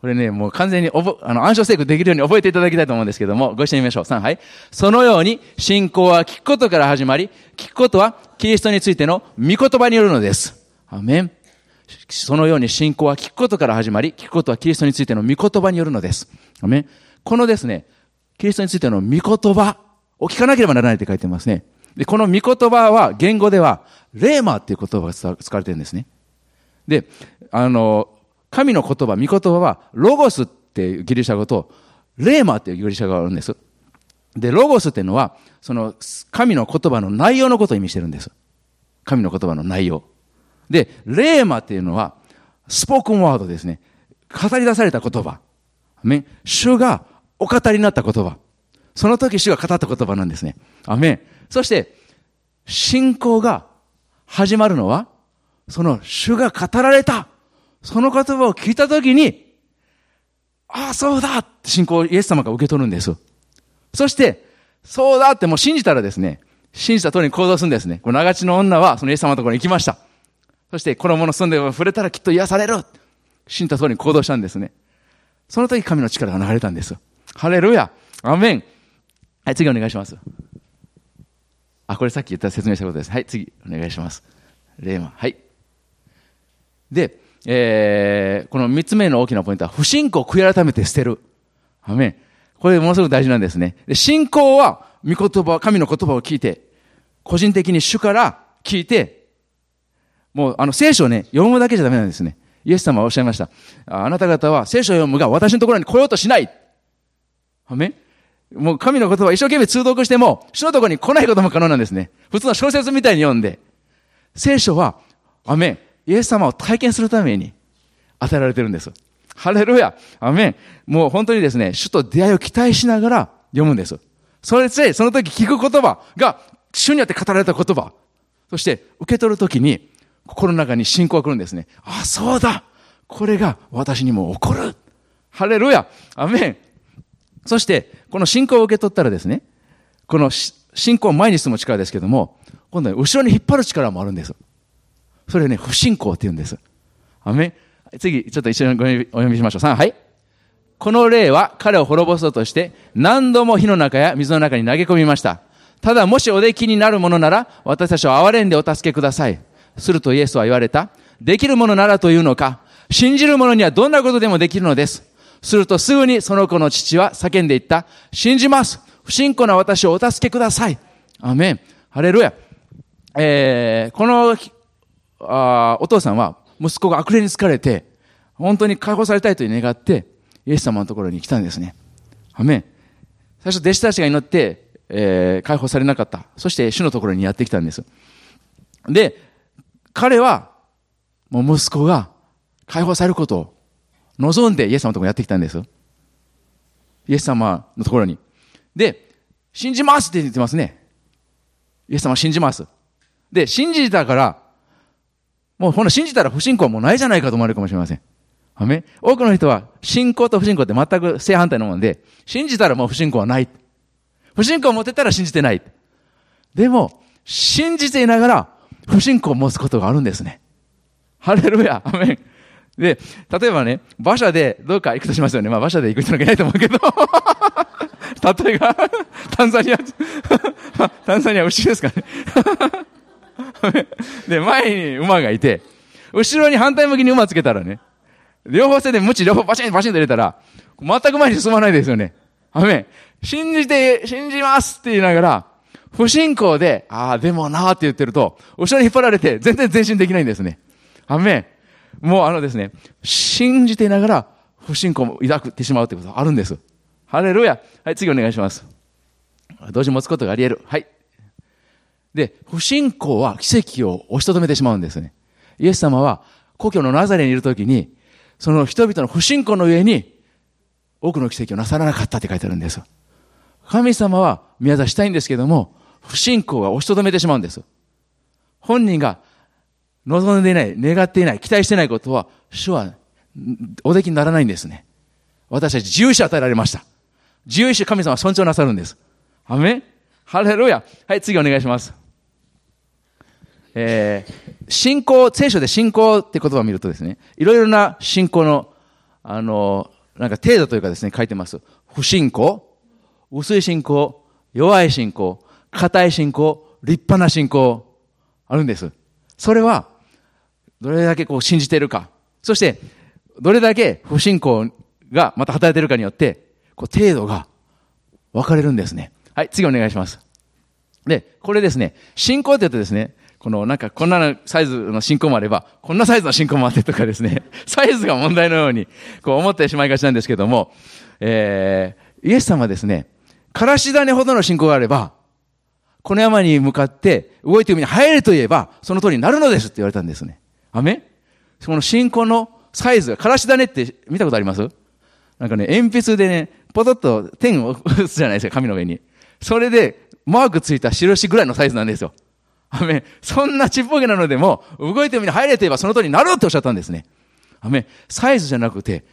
これね、もう完全に、あの、暗唱聖句できるように覚えていただきたいと思うんですけども、ご一緒に見ましょう。3、はい。そのように、信仰は聞くことから始まり、聞くことは、キリストについての御言葉によるのです。アメン。そのように信仰は聞くことから始まり、聞くことはキリストについての御言葉によるのです。アメン。このですね、キリストについての御言葉を聞かなければならないって書いてますね。で、この御言葉は、言語では、レーマーっていう言葉が使われてるんですね。で、あの、神の言葉、御言葉は、ロゴスっていうギリシャ語と、レーマーっていうギリシャ語があるんです。で、ロゴスっていうのは、その、神の言葉の内容のことを意味してるんです。神の言葉の内容。で、レーマっていうのは、スポークンワードですね。語り出された言葉。主がお語りになった言葉。その時主が語った言葉なんですね。アメン。そして、信仰が始まるのは、その主が語られたその言葉を聞いたときに、ああ、そうだって信仰をイエス様が受け取るんです。そして、そうだってもう信じたらですね、信じた通りに行動するんですね。この長地の女はそのイエス様のところに行きました。そして、このもの住んで触れたらきっと癒される。信じた通りに行動したんですね。その時神の力が流れたんです。ハレルヤ。アメン。はい、次お願いします。あ、これさっき言った説明したことです。はい、次お願いします。レーマ。はい。で、えー、この三つ目の大きなポイントは、不信仰を悔い改めて捨てる。アメン。これものすごく大事なんですね。で信仰は、御言葉、神の言葉を聞いて、個人的に主から聞いて、もう、あの、聖書をね、読むだけじゃダメなんですね。イエス様はおっしゃいました。あなた方は聖書を読むが私のところに来ようとしない。アメもう神の言葉を一生懸命通読しても、主のところに来ないことも可能なんですね。普通の小説みたいに読んで。聖書は、アメン。イエス様を体験するために与えられてるんです。ハレルヤアメンもう本当にですね、主と出会いを期待しながら読むんです。それで、その時聞く言葉が、主によって語られた言葉。そして、受け取る時に、心の中に信仰が来るんですね。あ、そうだこれが私にも起こるハレルヤアメンそして、この信仰を受け取ったらですね、この信仰を前に進む力ですけども、今度は後ろに引っ張る力もあるんです。それね、不信仰って言うんです。アメ次、ちょっと一緒にお読みしましょう。3、はい。この霊は彼を滅ぼそうとして何度も火の中や水の中に投げ込みました。ただもしおできになるものなら私たちを憐れんでお助けください。するとイエスは言われた。できるものならというのか。信じる者にはどんなことでもできるのです。するとすぐにその子の父は叫んでいった。信じます。不信仰な私をお助けください。アメン。ハレルヤ。えー、このあお父さんは息子が悪霊に疲れて、本当に解放されたいと願って、イエス様のところに来たんですね。アメン。最初弟子たちが祈って、えー、解放されなかった。そして主のところにやってきたんです。で、彼は、もう息子が解放されることを望んでイエス様のところにやってきたんです。イエス様のところに。で、信じますって言ってますね。イエス様信じます。で、信じたから、もうほんの信じたら不信仰はもうないじゃないかと思われるかもしれません。はめ多くの人は信仰と不信仰って全く正反対のもので、信じたらもう不信仰はない。不信仰を持てたら信じてない。でも、信じていながら不信仰を持つことがあるんですね。ハレルヤ。アメン。で、例えばね、馬車でどうか行くとしますよね。まあ馬車で行く人なんかいないと思うけど。例えば、タンザニア、タンザニア牛ですかね。で、前に馬がいて、後ろに反対向きに馬つけたらね、両方線で無知両方バシンバシンと入れたら、全く前に進まないですよね。アメ信じて、信じますって言いながら、不信仰で、ああ、でもなーって言ってると、後ろに引っ張られて全然前進できないんですね。アメもうあのですね、信じていながら不信仰も抱くってしまうってことがあるんです。ハレルヤ。はい、次お願いします。同時持つことがあり得る。はい。で、不信仰は奇跡を押しとどめてしまうんですね。イエス様は故郷のナザレにいるときに、その人々の不信仰の上に多くの奇跡をなさらなかったって書いてあるんです。神様は宮沢したいんですけども、不信仰が押しとどめてしまうんです。本人が望んでいない、願っていない、期待していないことは、主はおできにならないんですね。私たち自由意志与えられました。自由意志神様は尊重なさるんです。アメハレルヤ。はい、次お願いします。えー、信仰、聖書で信仰って言葉を見るとですね、いろいろな信仰の、あの、なんか程度というかですね、書いてます。不信仰、薄い信仰、弱い信仰、硬い信仰、立派な信仰、あるんです。それは、どれだけこう信じてるか、そして、どれだけ不信仰がまた働いてるかによって、こう程度が分かれるんですね。はい、次お願いします。で、これですね、信仰って言うとですね、このなんかこんなサイズの進行もあれば、こんなサイズの進行もあってとかですね、サイズが問題のようにこう思ってしまいがちなんですけども、えー、イエス様はですね、からし種ほどの信仰があれば、この山に向かって動いて海に入れと言えば、その通りになるのですって言われたんですね。あめその信仰のサイズが、からし種って見たことあります？なんかね、鉛筆でね、ポトッと点を打つじゃないですか、紙の上に。それで、マークついた印ぐらいのサイズなんですよ。アメそんなちっぽけなのでも、動いてみに入れていればその通りになるっておっしゃったんですね。アメサイズじゃなくて、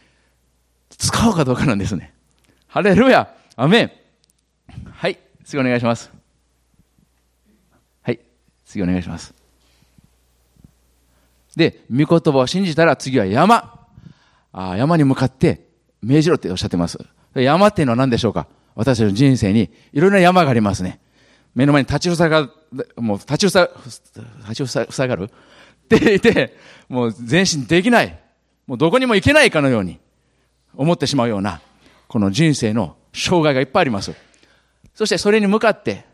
使うかどうかなんですね。ハレルヤアメはい、次お願いします。次お願いします。で、御言葉を信じたら次は山。あ山に向かって命じろっておっしゃってます。山っていうのは何でしょうか？私たちの人生にいろいろな山がありますね。目の前に立ちふさが、もう立ちふさ、立ちふさ、ふさがる？って言って、もう前進できない。もうどこにも行けないかのように思ってしまうような、この人生の障害がいっぱいあります。そしてそれに向かって、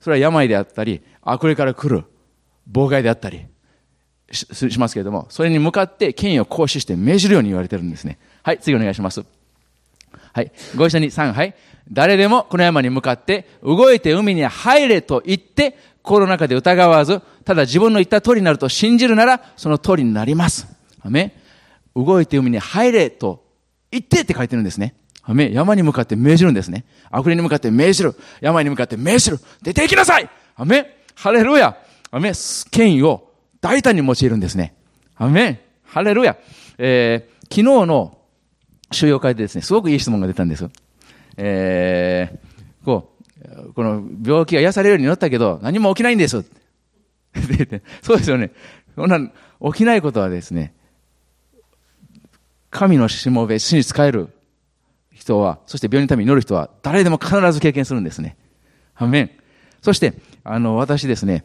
それは病であったり、悪霊から来る妨害であったりしますけれども、それに向かって権威を行使して命じるように言われてるんですね。はい、次お願いします。はい、ご一緒に3、はい。誰でもこの山に向かって動いて海に入れと言って心の中で疑わず、ただ自分の言った通りになると信じるならその通りになります。ア動いて海に入れと言ってって書いてるんですね。アメ山に向かって命じるんですね。悪霊に向かって命じる。山に向かって命じる。出て行きなさいアメハレルヤアメ権威を大胆に用いるんですね。アメハレルヤえー、昨日の収容会でですね、すごくいい質問が出たんです。えー、こう、この病気が癒されるようになったけど、何も起きないんです。そうですよね。そんな、起きないことはですね、神のしもべ、死に使える人は、そして病院のために祈る人は、誰でも必ず経験するんですね。アメン。そして、あの、私ですね、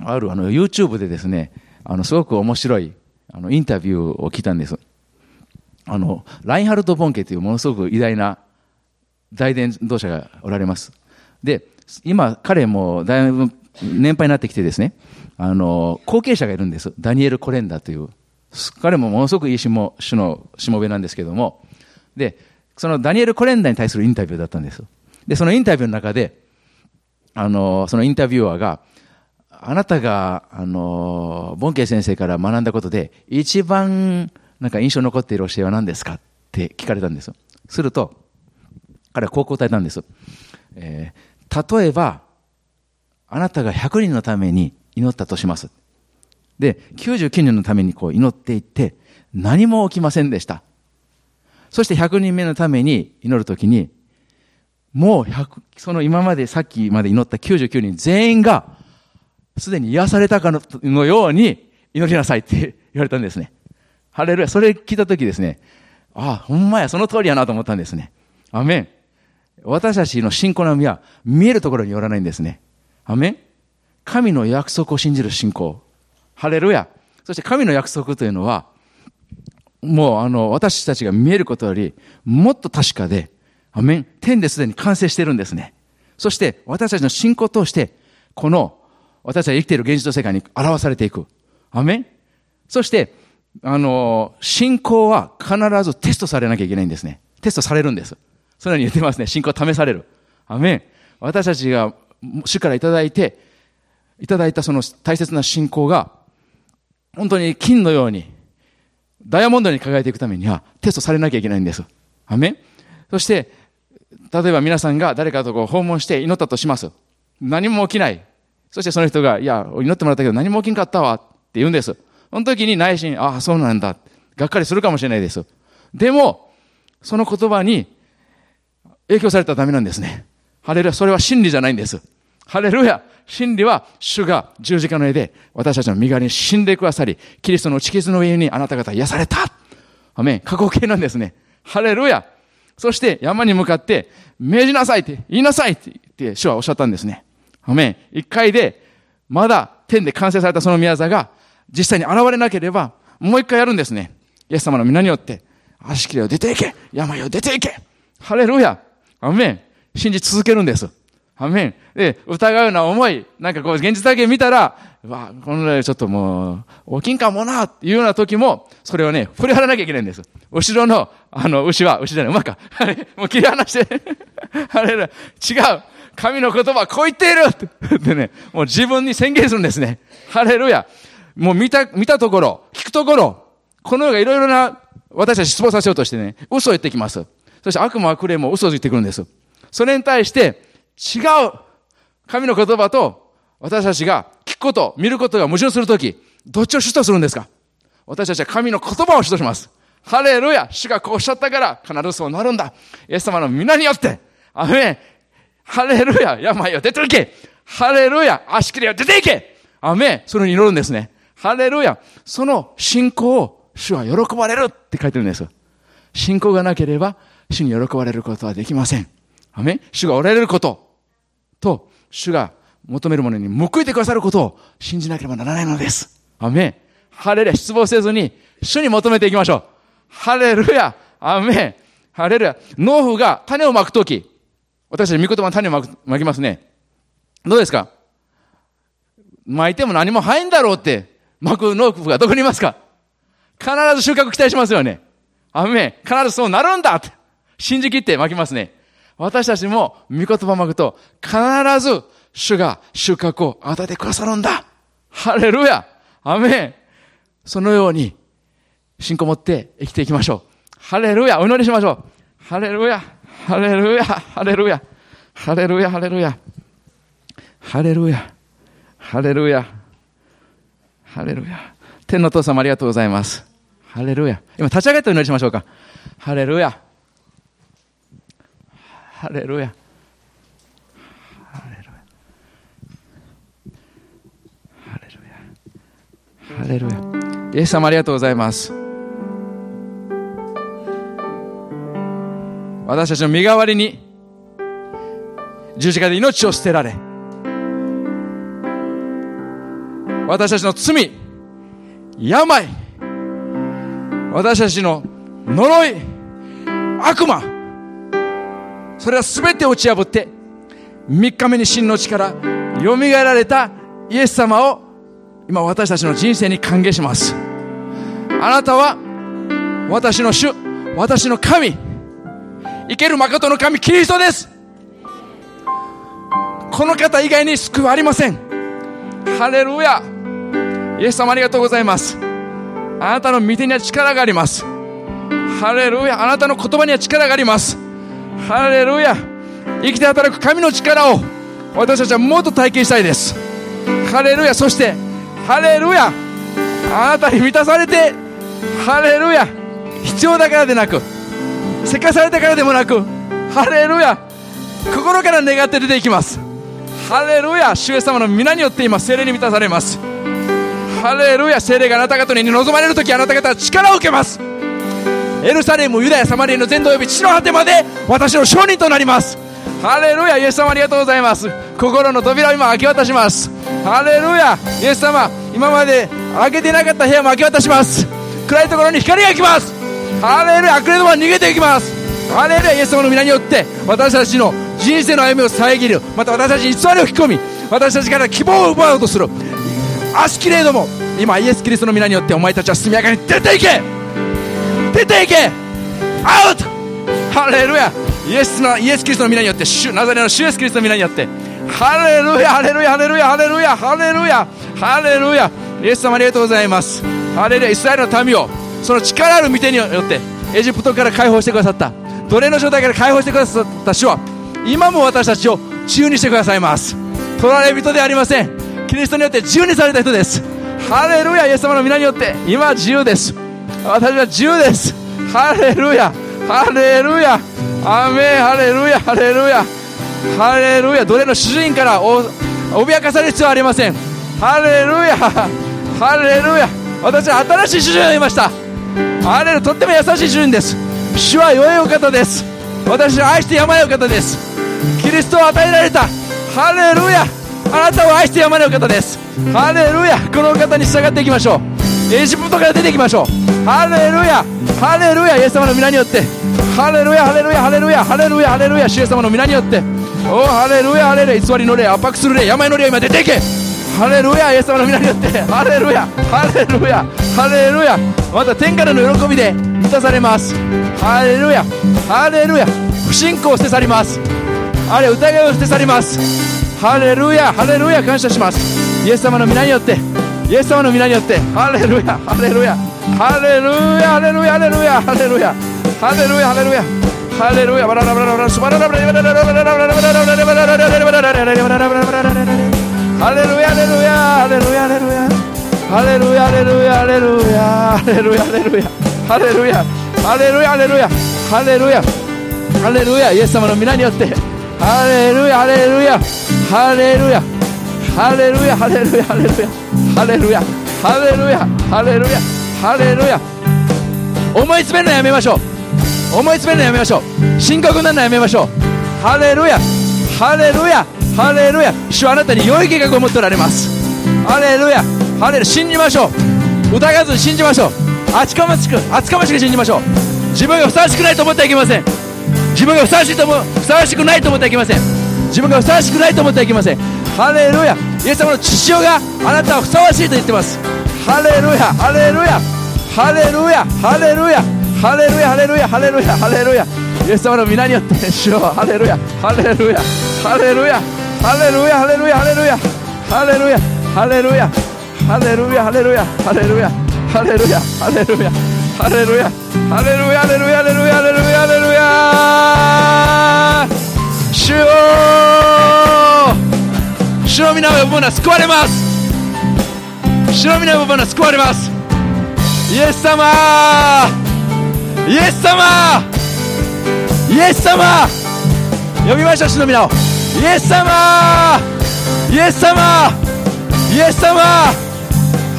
あるあの、YouTube でですね、あの、すごく面白い、あの、インタビューを聞いたんです。あの、ラインハルト・ボンケというものすごく偉大な大伝道者がおられます。で、今、彼もだいぶ年配になってきてですね、あの、後継者がいるんです。ダニエル・コレンダという。彼もものすごくいいしも主のしもべなんですけども、で、そのダニエル・コレンダに対するインタビューだったんです。で、そのインタビューの中で、あの、そのインタビュアーが、あなたが、あの、ボンケイ先生から学んだことで、一番、なんか印象残っている教えは何ですかって聞かれたんです。すると、彼はこう答えたんです。えー、例えば、あなたが100人のために祈ったとします。で、99人のためにこう祈っていって、何も起きませんでした。そして100人目のために祈るときに、もう100、その今までさっきまで祈った99人全員が、すでに癒されたかのように祈りなさいって 言われたんですね。ハレルヤ。それ聞いたときですね、ああ、ほんまや、その通りやなと思ったんですね。アメン。私たちの信仰の実は見えるところによらないんですね。アメン。神の約束を信じる信仰。ハレルヤ。そして神の約束というのは、もうあの、私たちが見えることより、もっと確かで、アメン。天ですでに完成してるんですね。そして私たちの信仰を通して、この私たちが生きている現実の世界に表されていく。アメン。そして、あの、信仰は必ずテストされなきゃいけないんですね。テストされるんです。そのように言ってますね。信仰試される。アメン。私たちが主からいただいて、いただいたその大切な信仰が、本当に金のように、ダイヤモンドに輝いていくためには、テストされなきゃいけないんです。アメ。そして、例えば皆さんが誰かとこう訪問して祈ったとします。何も起きない。そしてその人が、いや、祈ってもらったけど何も起きんかったわって言うんです。その時に内心、ああ、そうなんだ。がっかりするかもしれないです。でも、その言葉に影響されたらダメなんですね。ハレルヤ、それは真理じゃないんです。ハレルヤ、真理は主が十字架の絵で私たちの身代わりに死んでくださり、キリストの地傷の上にあなた方癒された。アメン。過去形なんですね。ハレルヤ。そして山に向かって命じなさいって言いなさいって主はおっしゃったんですね。アメン。一回でまだ天で完成されたその宮座が実際に現れなければもう一回やるんですね。イエス様の皆によって足切れを出ていけ病を出ていけハレルヤアメン信じ続けるんです。アメン。で、疑うような思い、なんかこう、現実だけ見たら、わあこのぐちょっともう、大きいんかもな、っていうような時も、それをね、振り払わなきゃいけないんです。後ろの、あの、牛は、牛じゃない、馬か。もう切り離して、あれ、違う。神の言葉こう言っているってね、もう自分に宣言するんですね。ハレルヤ。もう見た、見たところ、聞くところ、この世がいろいろな、私たち失望させようとしてね、嘘を言ってきます。そして悪魔悪霊も嘘を言ってくるんです。それに対して、違う神の言葉と私たちが聞くこと、見ることが矛盾するとき、どっちを主とするんですか？私たちは神の言葉を主とします。ハレルヤ主がこうおっしゃったから必ずそうなるんだ。イエス様の皆によって、アメンハレルヤ病を出ていけハレルヤ足切りを出ていけアメンそれに祈るんですね。ハレルヤその信仰を主は喜ばれるって書いてるんです。信仰がなければ主に喜ばれることはできません。アメン主がおられること。と、主が求めるものに報いてくださることを信じなければならないのです。アメン。ハレルヤ、失望せずに、主に求めていきましょう。ハレルヤ、アメン。ハレルヤ。農夫が種をまくとき、私たち御言葉の種をまく、まきますね。どうですか？巻いても何も入んだろうって、巻く農夫がどこにいますか？必ず収穫期待しますよね。アメン。必ずそうなるんだって。信じ切って巻きますね。私たちも御言葉をまくと、必ず主が収穫を与えてくださるんだ。ハレルヤ。アメン。そのように、信仰を持って生きていきましょう。ハレルヤ。お祈りしましょう。ハレルヤ。ハレルヤ。ハレルヤ。ハレルヤ。ハレルヤ。ハレルヤ。ハレルヤ。ハレルヤ。天の父様ありがとうございます。ハレルヤ。今立ち上がってお祈りしましょうか。ハレルヤ。ハレルヤ。ハレルヤ。ハレルヤ。ハレルヤ。イエス様ありがとうございます。私たちの身代わりに十字架で命を捨てられ私たちの罪病私たちの呪い悪魔それは全て打ち破って3日目に真の力よみがえられたイエス様を今私たちの人生に歓迎します。あなたは私の主私の神生ける誠の神キリストです。この方以外に救いはありません。ハレルヤ。イエス様ありがとうございます。あなたの御手には力があります。ハレルヤ。あなたの言葉には力があります。ハレルヤ。生きて働く神の力を私たちはもっと体験したいです。ハレルヤ。そしてハレルヤ。あなたに満たされてハレルヤ。必要だからでなくせかされたからでもなくハレルヤ。心から願って出ていきます。ハレルヤ。主イエス様の皆によって今精霊に満たされます。ハレルヤ。精霊があなた方に望まれる時あなた方は力を受けます。エルサレムユダヤサマリエの全土及び地の果てまで私の証人となります。ハレルヤイエス様ありがとうございます。心の扉を今明け渡します。ハレルヤイエス様今まで開けてなかった部屋も明け渡します。暗いところに光が来ます。ハレルヤ悪霊どもは逃げていきます。ハレルヤイエス様の皆によって私たちの人生の歩みを遮る。また私たちに偽りを引き込み私たちから希望を奪おうとする。悪しきれども今イエス・キリストの皆によってお前たちは速やかに出ていけ。出ていけ。アウトハレルヤイエスのイエス・キリストの皆によって主ナザレの主イエス・キリストの皆によって。ハレルヤハレルヤハレルヤハレルヤハレルヤハレルヤイエス様ありがとうございます。ハレルヤイスラエルの民をその力ある御手によってエジプトから解放してくださった。奴隷の状態から解放してくださった主は今も私たちを自由にしてくださいます。取られ人ではありません。キリストによって自由にされた人です。ハレルヤイエス様の皆によって今は自由です。私は自由です。ハレルヤ。ハレルヤ。アメハレルヤ。ハレルヤ。ハレルヤ。どれの主人から脅かされる必要はありません。ハレルヤ。ハレルヤ。私は新しい主人がいました。ハレルとっても優しい主人です。主は良いお方です。私を愛してやまないお方です。キリストを与えられた。ハレルヤ。あなたを愛してやまないお方です。ハレルヤ。このお方に従っていきましょう。エジプトから出ていきましょう。ハレルヤ。ハレルヤ。イエス様の皆によって。ハレルヤ。ハレルヤ。ハレルヤ。ハレルヤ。ハレルヤ。シイエス様の皆によって。おハレルヤ。ハレルヤ。偽りの霊。圧迫する霊。病の霊。今出ていけ。ハレルヤ。イエス様の皆によって。ハレルヤ。ハレルヤ。ハレルヤ。また天からの喜びで。満たされます。ハレルヤ。ハレルヤ。不信仰を捨て去ります。あれ疑いを捨て去ります。ハレルヤ。ハレルヤ。感謝します。イエス様の皆によって。Y eso va a nominar a usted. Aleluya, aleluya. Aleluya, aleluya, aleluya, aleluya. Aleluya, aleluya. Aleluya. Aleluya, aleluya, aleluya, aleluya. Aleluya, aleluya, aleluya. Aleluya, aleluya. Aleluya. Aleluya, aleluya. Aleluya. Aleluya. Aleluya, aleluya. Aleluya. aleluya. aleluya. aleluya. aleluya. aleluya. aleluya. aleluya. ハレルヤハレルヤハレルヤハレルヤハレルヤハレルヤハレルヤ思い詰めるのやめましょう。思い詰めるのやめましょう。深刻なのやめましょう。ハレルヤハレルヤハレルヤ主はあなたに良い計画を持っておられます。ハレルヤハレル信じましょう。疑わずに信じましょう。厚かましく厚かましく信じましょう。自分がふさわしくないと思ってはいけません。自分がふさわしいと思ふさわしくないと思ってはいけません。自分がふさわしくないと思ってはいけません。ハレルヤ。イエス様の父親があなたはふさわしいと言ってます。ハレルヤ。ハレルヤ。ハレルヤ。ハレルヤ。ハレルヤ。ハレルヤ。ハレルヤ。ハレルヤ。イエス様の皆によって主よハレルヤハレルヤ。ハレルヤ。ハレルヤ。ハレルヤ。ハレルヤ。ハレルヤ。ハレルヤ。ハレルヤ。ハレルヤ。ハレルヤ。ハレルヤ。ハレルヤ。ハレルヤ。ハレルヤ。ハレルヤ。ハレルヤ。ハレルヤ。ハレルヤ。ハレルヤ主よ主の皆を呼ぶ者は救われます。主の皆を呼ぶ者は救われます。イエス様。イエス様。イエス様。呼びましょう主の皆を。イエス様。イエス様。イエス様。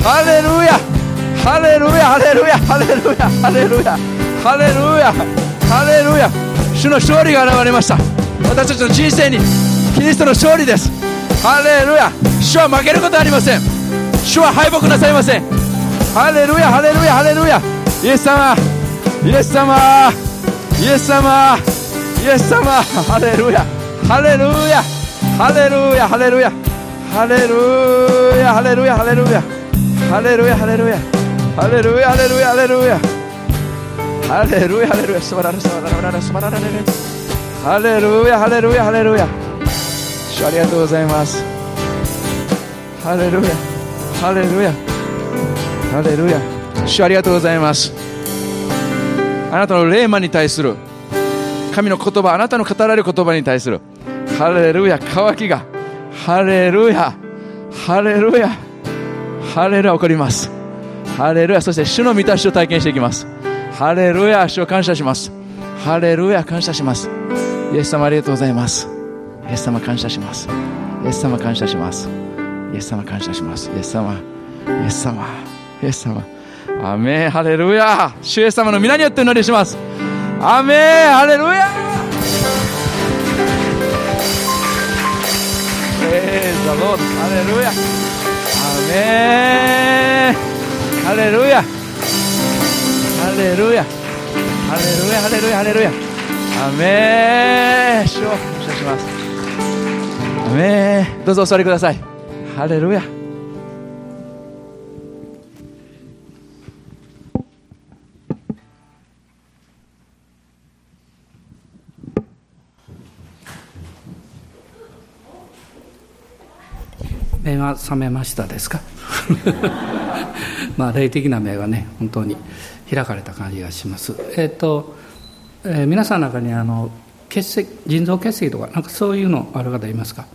ハレルヤ。ハレルヤ。ハレルヤ。ハレルヤ。ハレルヤ。ハレルヤ。ハレルヤ。主の勝利が現れました。私たちの人生にキリストの勝利です。ハレルヤ主は負けることはありません。主は敗北なさいません。ハレルヤハレルヤハレルヤイエス様イエス様イエス様イエス様。ハレルヤハレルヤハレルヤハレルヤハレルヤハレルヤハレルヤハレルヤハレルヤハレルヤハレルヤハレルヤハレルヤハレルヤスバララスバラララスバラララハレルヤハレルヤハレルヤ主ありがとうございます。ハレルヤ。ハレルヤ。ハレルヤ。主ありがとうございます。あなたの霊魔に対する神の言葉あなたの語られる言葉に対するハレルヤ。渇きが。ハレルヤ。ハレルヤ。ハレルヤ。起こります。ハレルヤ。そして主の満たしを体験していきます。ハレルヤ。主を感謝します。ハレルヤ。感謝します。イエス様ありがとうございます。イエス様感謝します。イエス様感謝します。イエス様感謝します。イエス様。イエス様。イエス様。アメン。ハレルヤ。主イエス様の皆によってお祈りします。アメン。ハレルヤ。エーザロードハレルヤ。アメン。ハレルヤ。ハレルヤ。ハレルヤ。ハレルヤ。ハレルヤ。アメン。主を感謝します。アメンどうぞお座りください。ハレルヤ。目が覚めましたですか？まあ霊的な目がね本当に開かれた感じがします。えっ、と、えー皆さんの中にあの結石腎臓結石とかなんかそういうのある方いますか？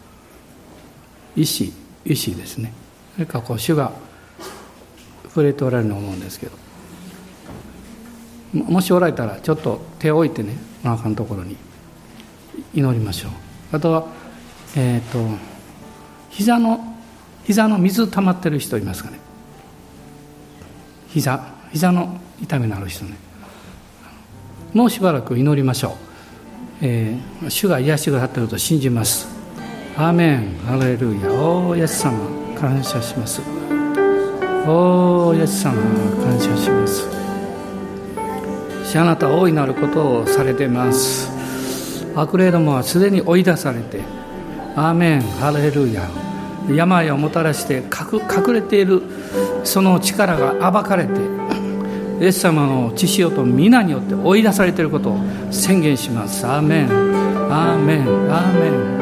医師医師ですね。それからこう主が触れておられると思うんですけど。もしおられたらちょっと手を置いてねお腹のところに祈りましょう。あとはえっ、と膝の膝の水溜まってる人いますかね。膝膝の痛みのある人ね。もうしばらく祈りましょう、えー主が癒してくださっていると信じます。アーメンハレルヤおーイエス様感謝します。おーイエス様感謝します。しあなた大いなることをされてます。悪霊どもはすでに追い出されて。アーメンハレルヤ病をもたらして隠隠れている。その力が暴かれて。イエス様の血潮と皆によって追い出されていることを宣言します。アーメンアーメンアーメン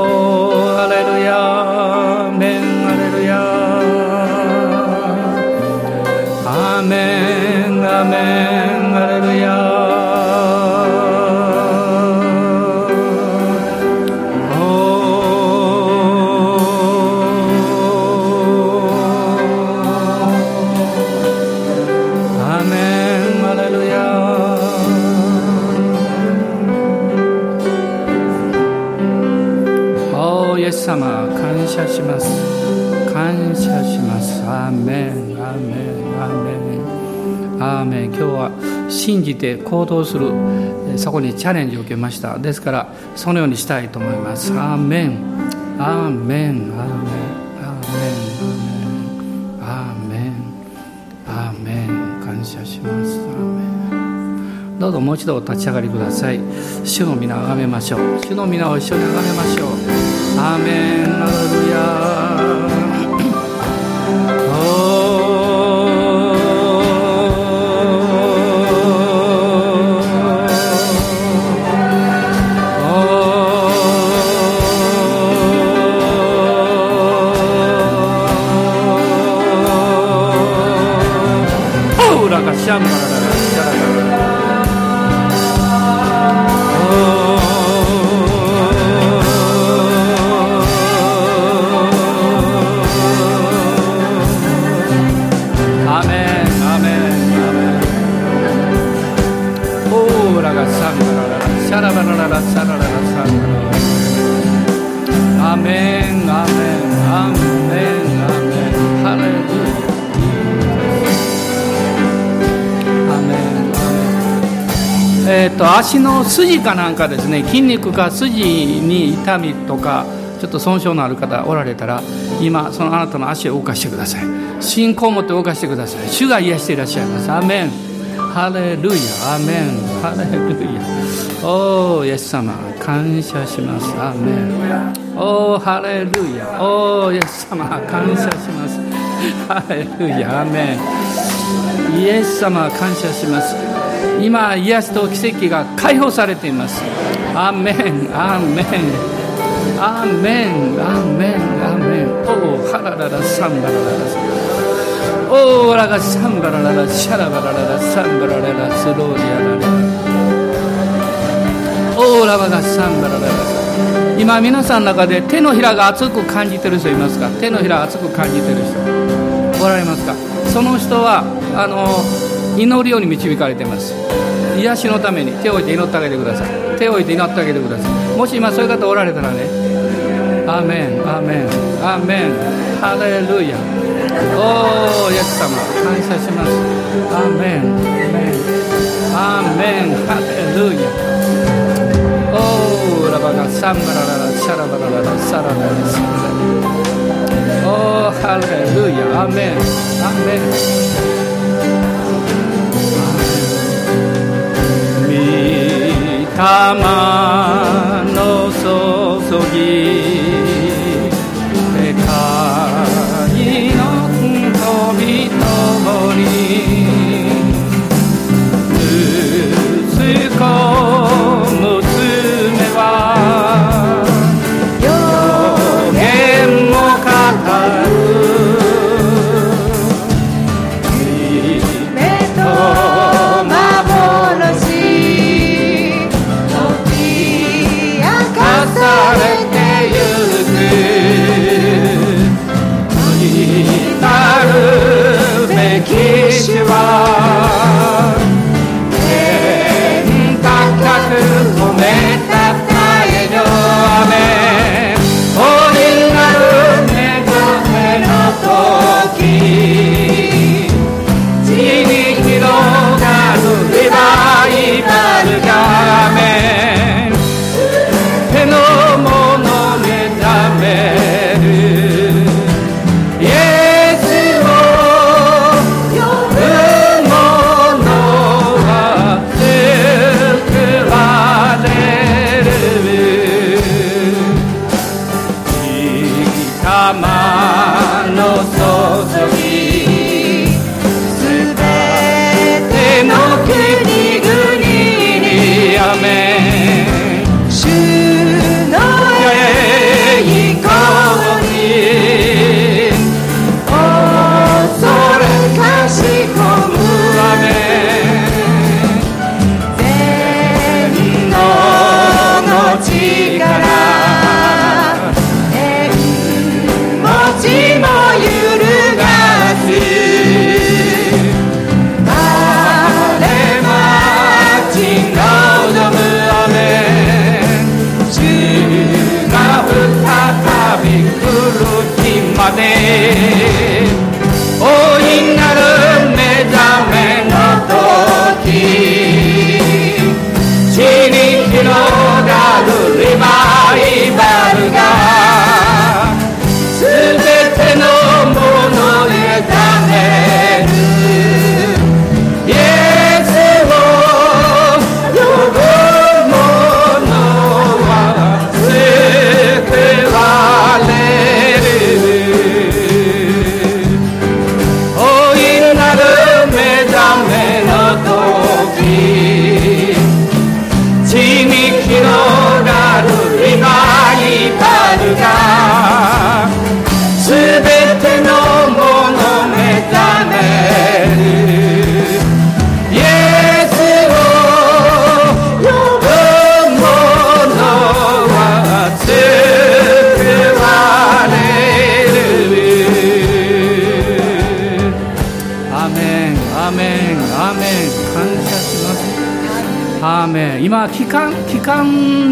謝します。アーメンアーメンアーメン。アーメン。今日は信じて行動するえそこにチャレンジを受けました。ですからそのようにしたいと思います。アーメン。アーメン。アーメンアーメン。アーメン。アーメン。アーメン感謝します。アーメン。どうぞもう一度立ち上がりください。主の皆を崇めましょう。主の皆を一緒に崇めましょう。アーメン。アレルヤ。えーと、足の筋かなんかですね筋肉か筋に痛みとかちょっと損傷のある方おられたら今そのあなたの足を動かしてください。信仰を持って動かしてください。主が癒していらっしゃいます。アメン。ハレルヤ。アメン。ハレルヤ。おおイエス様。感謝します。アメン。おおハレルヤ。おおイエス様。感謝します。ハレルヤ。アメン。イエス様感謝します。今癒しと奇跡が解放されています。アメンアメン。アーメンアーメンアーメン。おおハラララサンバラララおおラガサンバラララシャラバラララサンバラララスローリアララ。おおラバガサンバラララ。今皆さんの中で手のひらが熱く感じてる人いますか？手のひら熱く感じてる人。おられますか？その人はあの祈るように導かれています。癒しのために手を置いて祈ってあげてください。手を置いて祈ってあげてください。もし今そういう方おられたらね。アーメンアーメンアーメン。ハレルヤ。おおイエス様。感謝します。アーメンアーメン。ハレルヤ。おおラバガサンバラララシャラバラララサラララサラ。ラおおハレルヤ。アーメンアーメン。玉の注ぎ世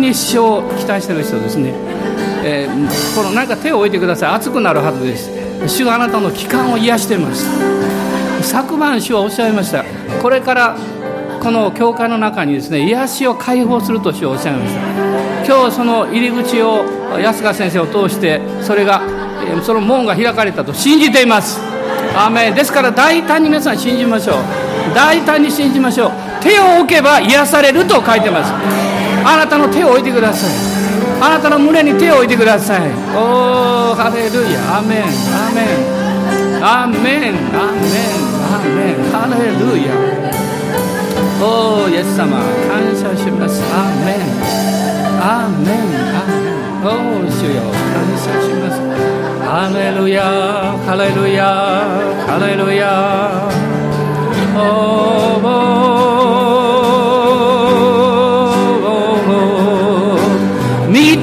一生期待してる人ですね、えー、このなんか手を置いてください。熱くなるはずです。主があなたの期間を癒しています。昨晩主はおっしゃいました。これからこの教会の中にですね癒しを解放するとしようおっしゃいました。今日その入り口を安川先生を通してそれがその門が開かれたと信じています。アメですから大胆に皆さん信じましょう。大胆に信じましょう。手を置けば癒されると書いてます。あなたの手を置いてください。あなたの胸に手を置いてください。おおハレルヤ。アメン。アメン。アメン。アメン。アメン。ハレルヤ。おおイエス様。感謝します。アメン。アメン。アメン。おお主よ。感謝します。ハレルヤ。ハレルヤ。ハレルヤ。右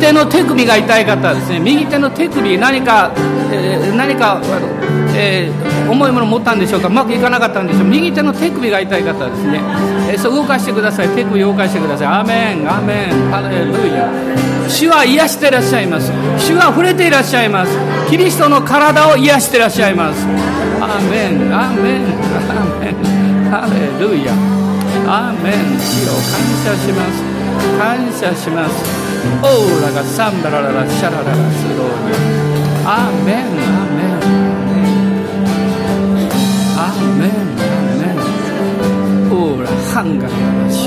手の手首が痛い方はですね右手の手首何か、えー、何か、えー、重いもの持ったんでしょうかうまくいかなかったんでしょう。右手の手首が痛い方はですね、えー、そう動かしてください。手首を動かしてください。アメンアメンハレルヤ。主は癒していらっしゃいます。主は触れていらっしゃいます。キリストの体を癒していらっしゃいます。アメンアメンアメンハレルヤ。アメン。主を感謝します。感謝します。オーラがサンバラララシャラララスローにアーメンアーメンアーメンアーメンオーラハンガララシ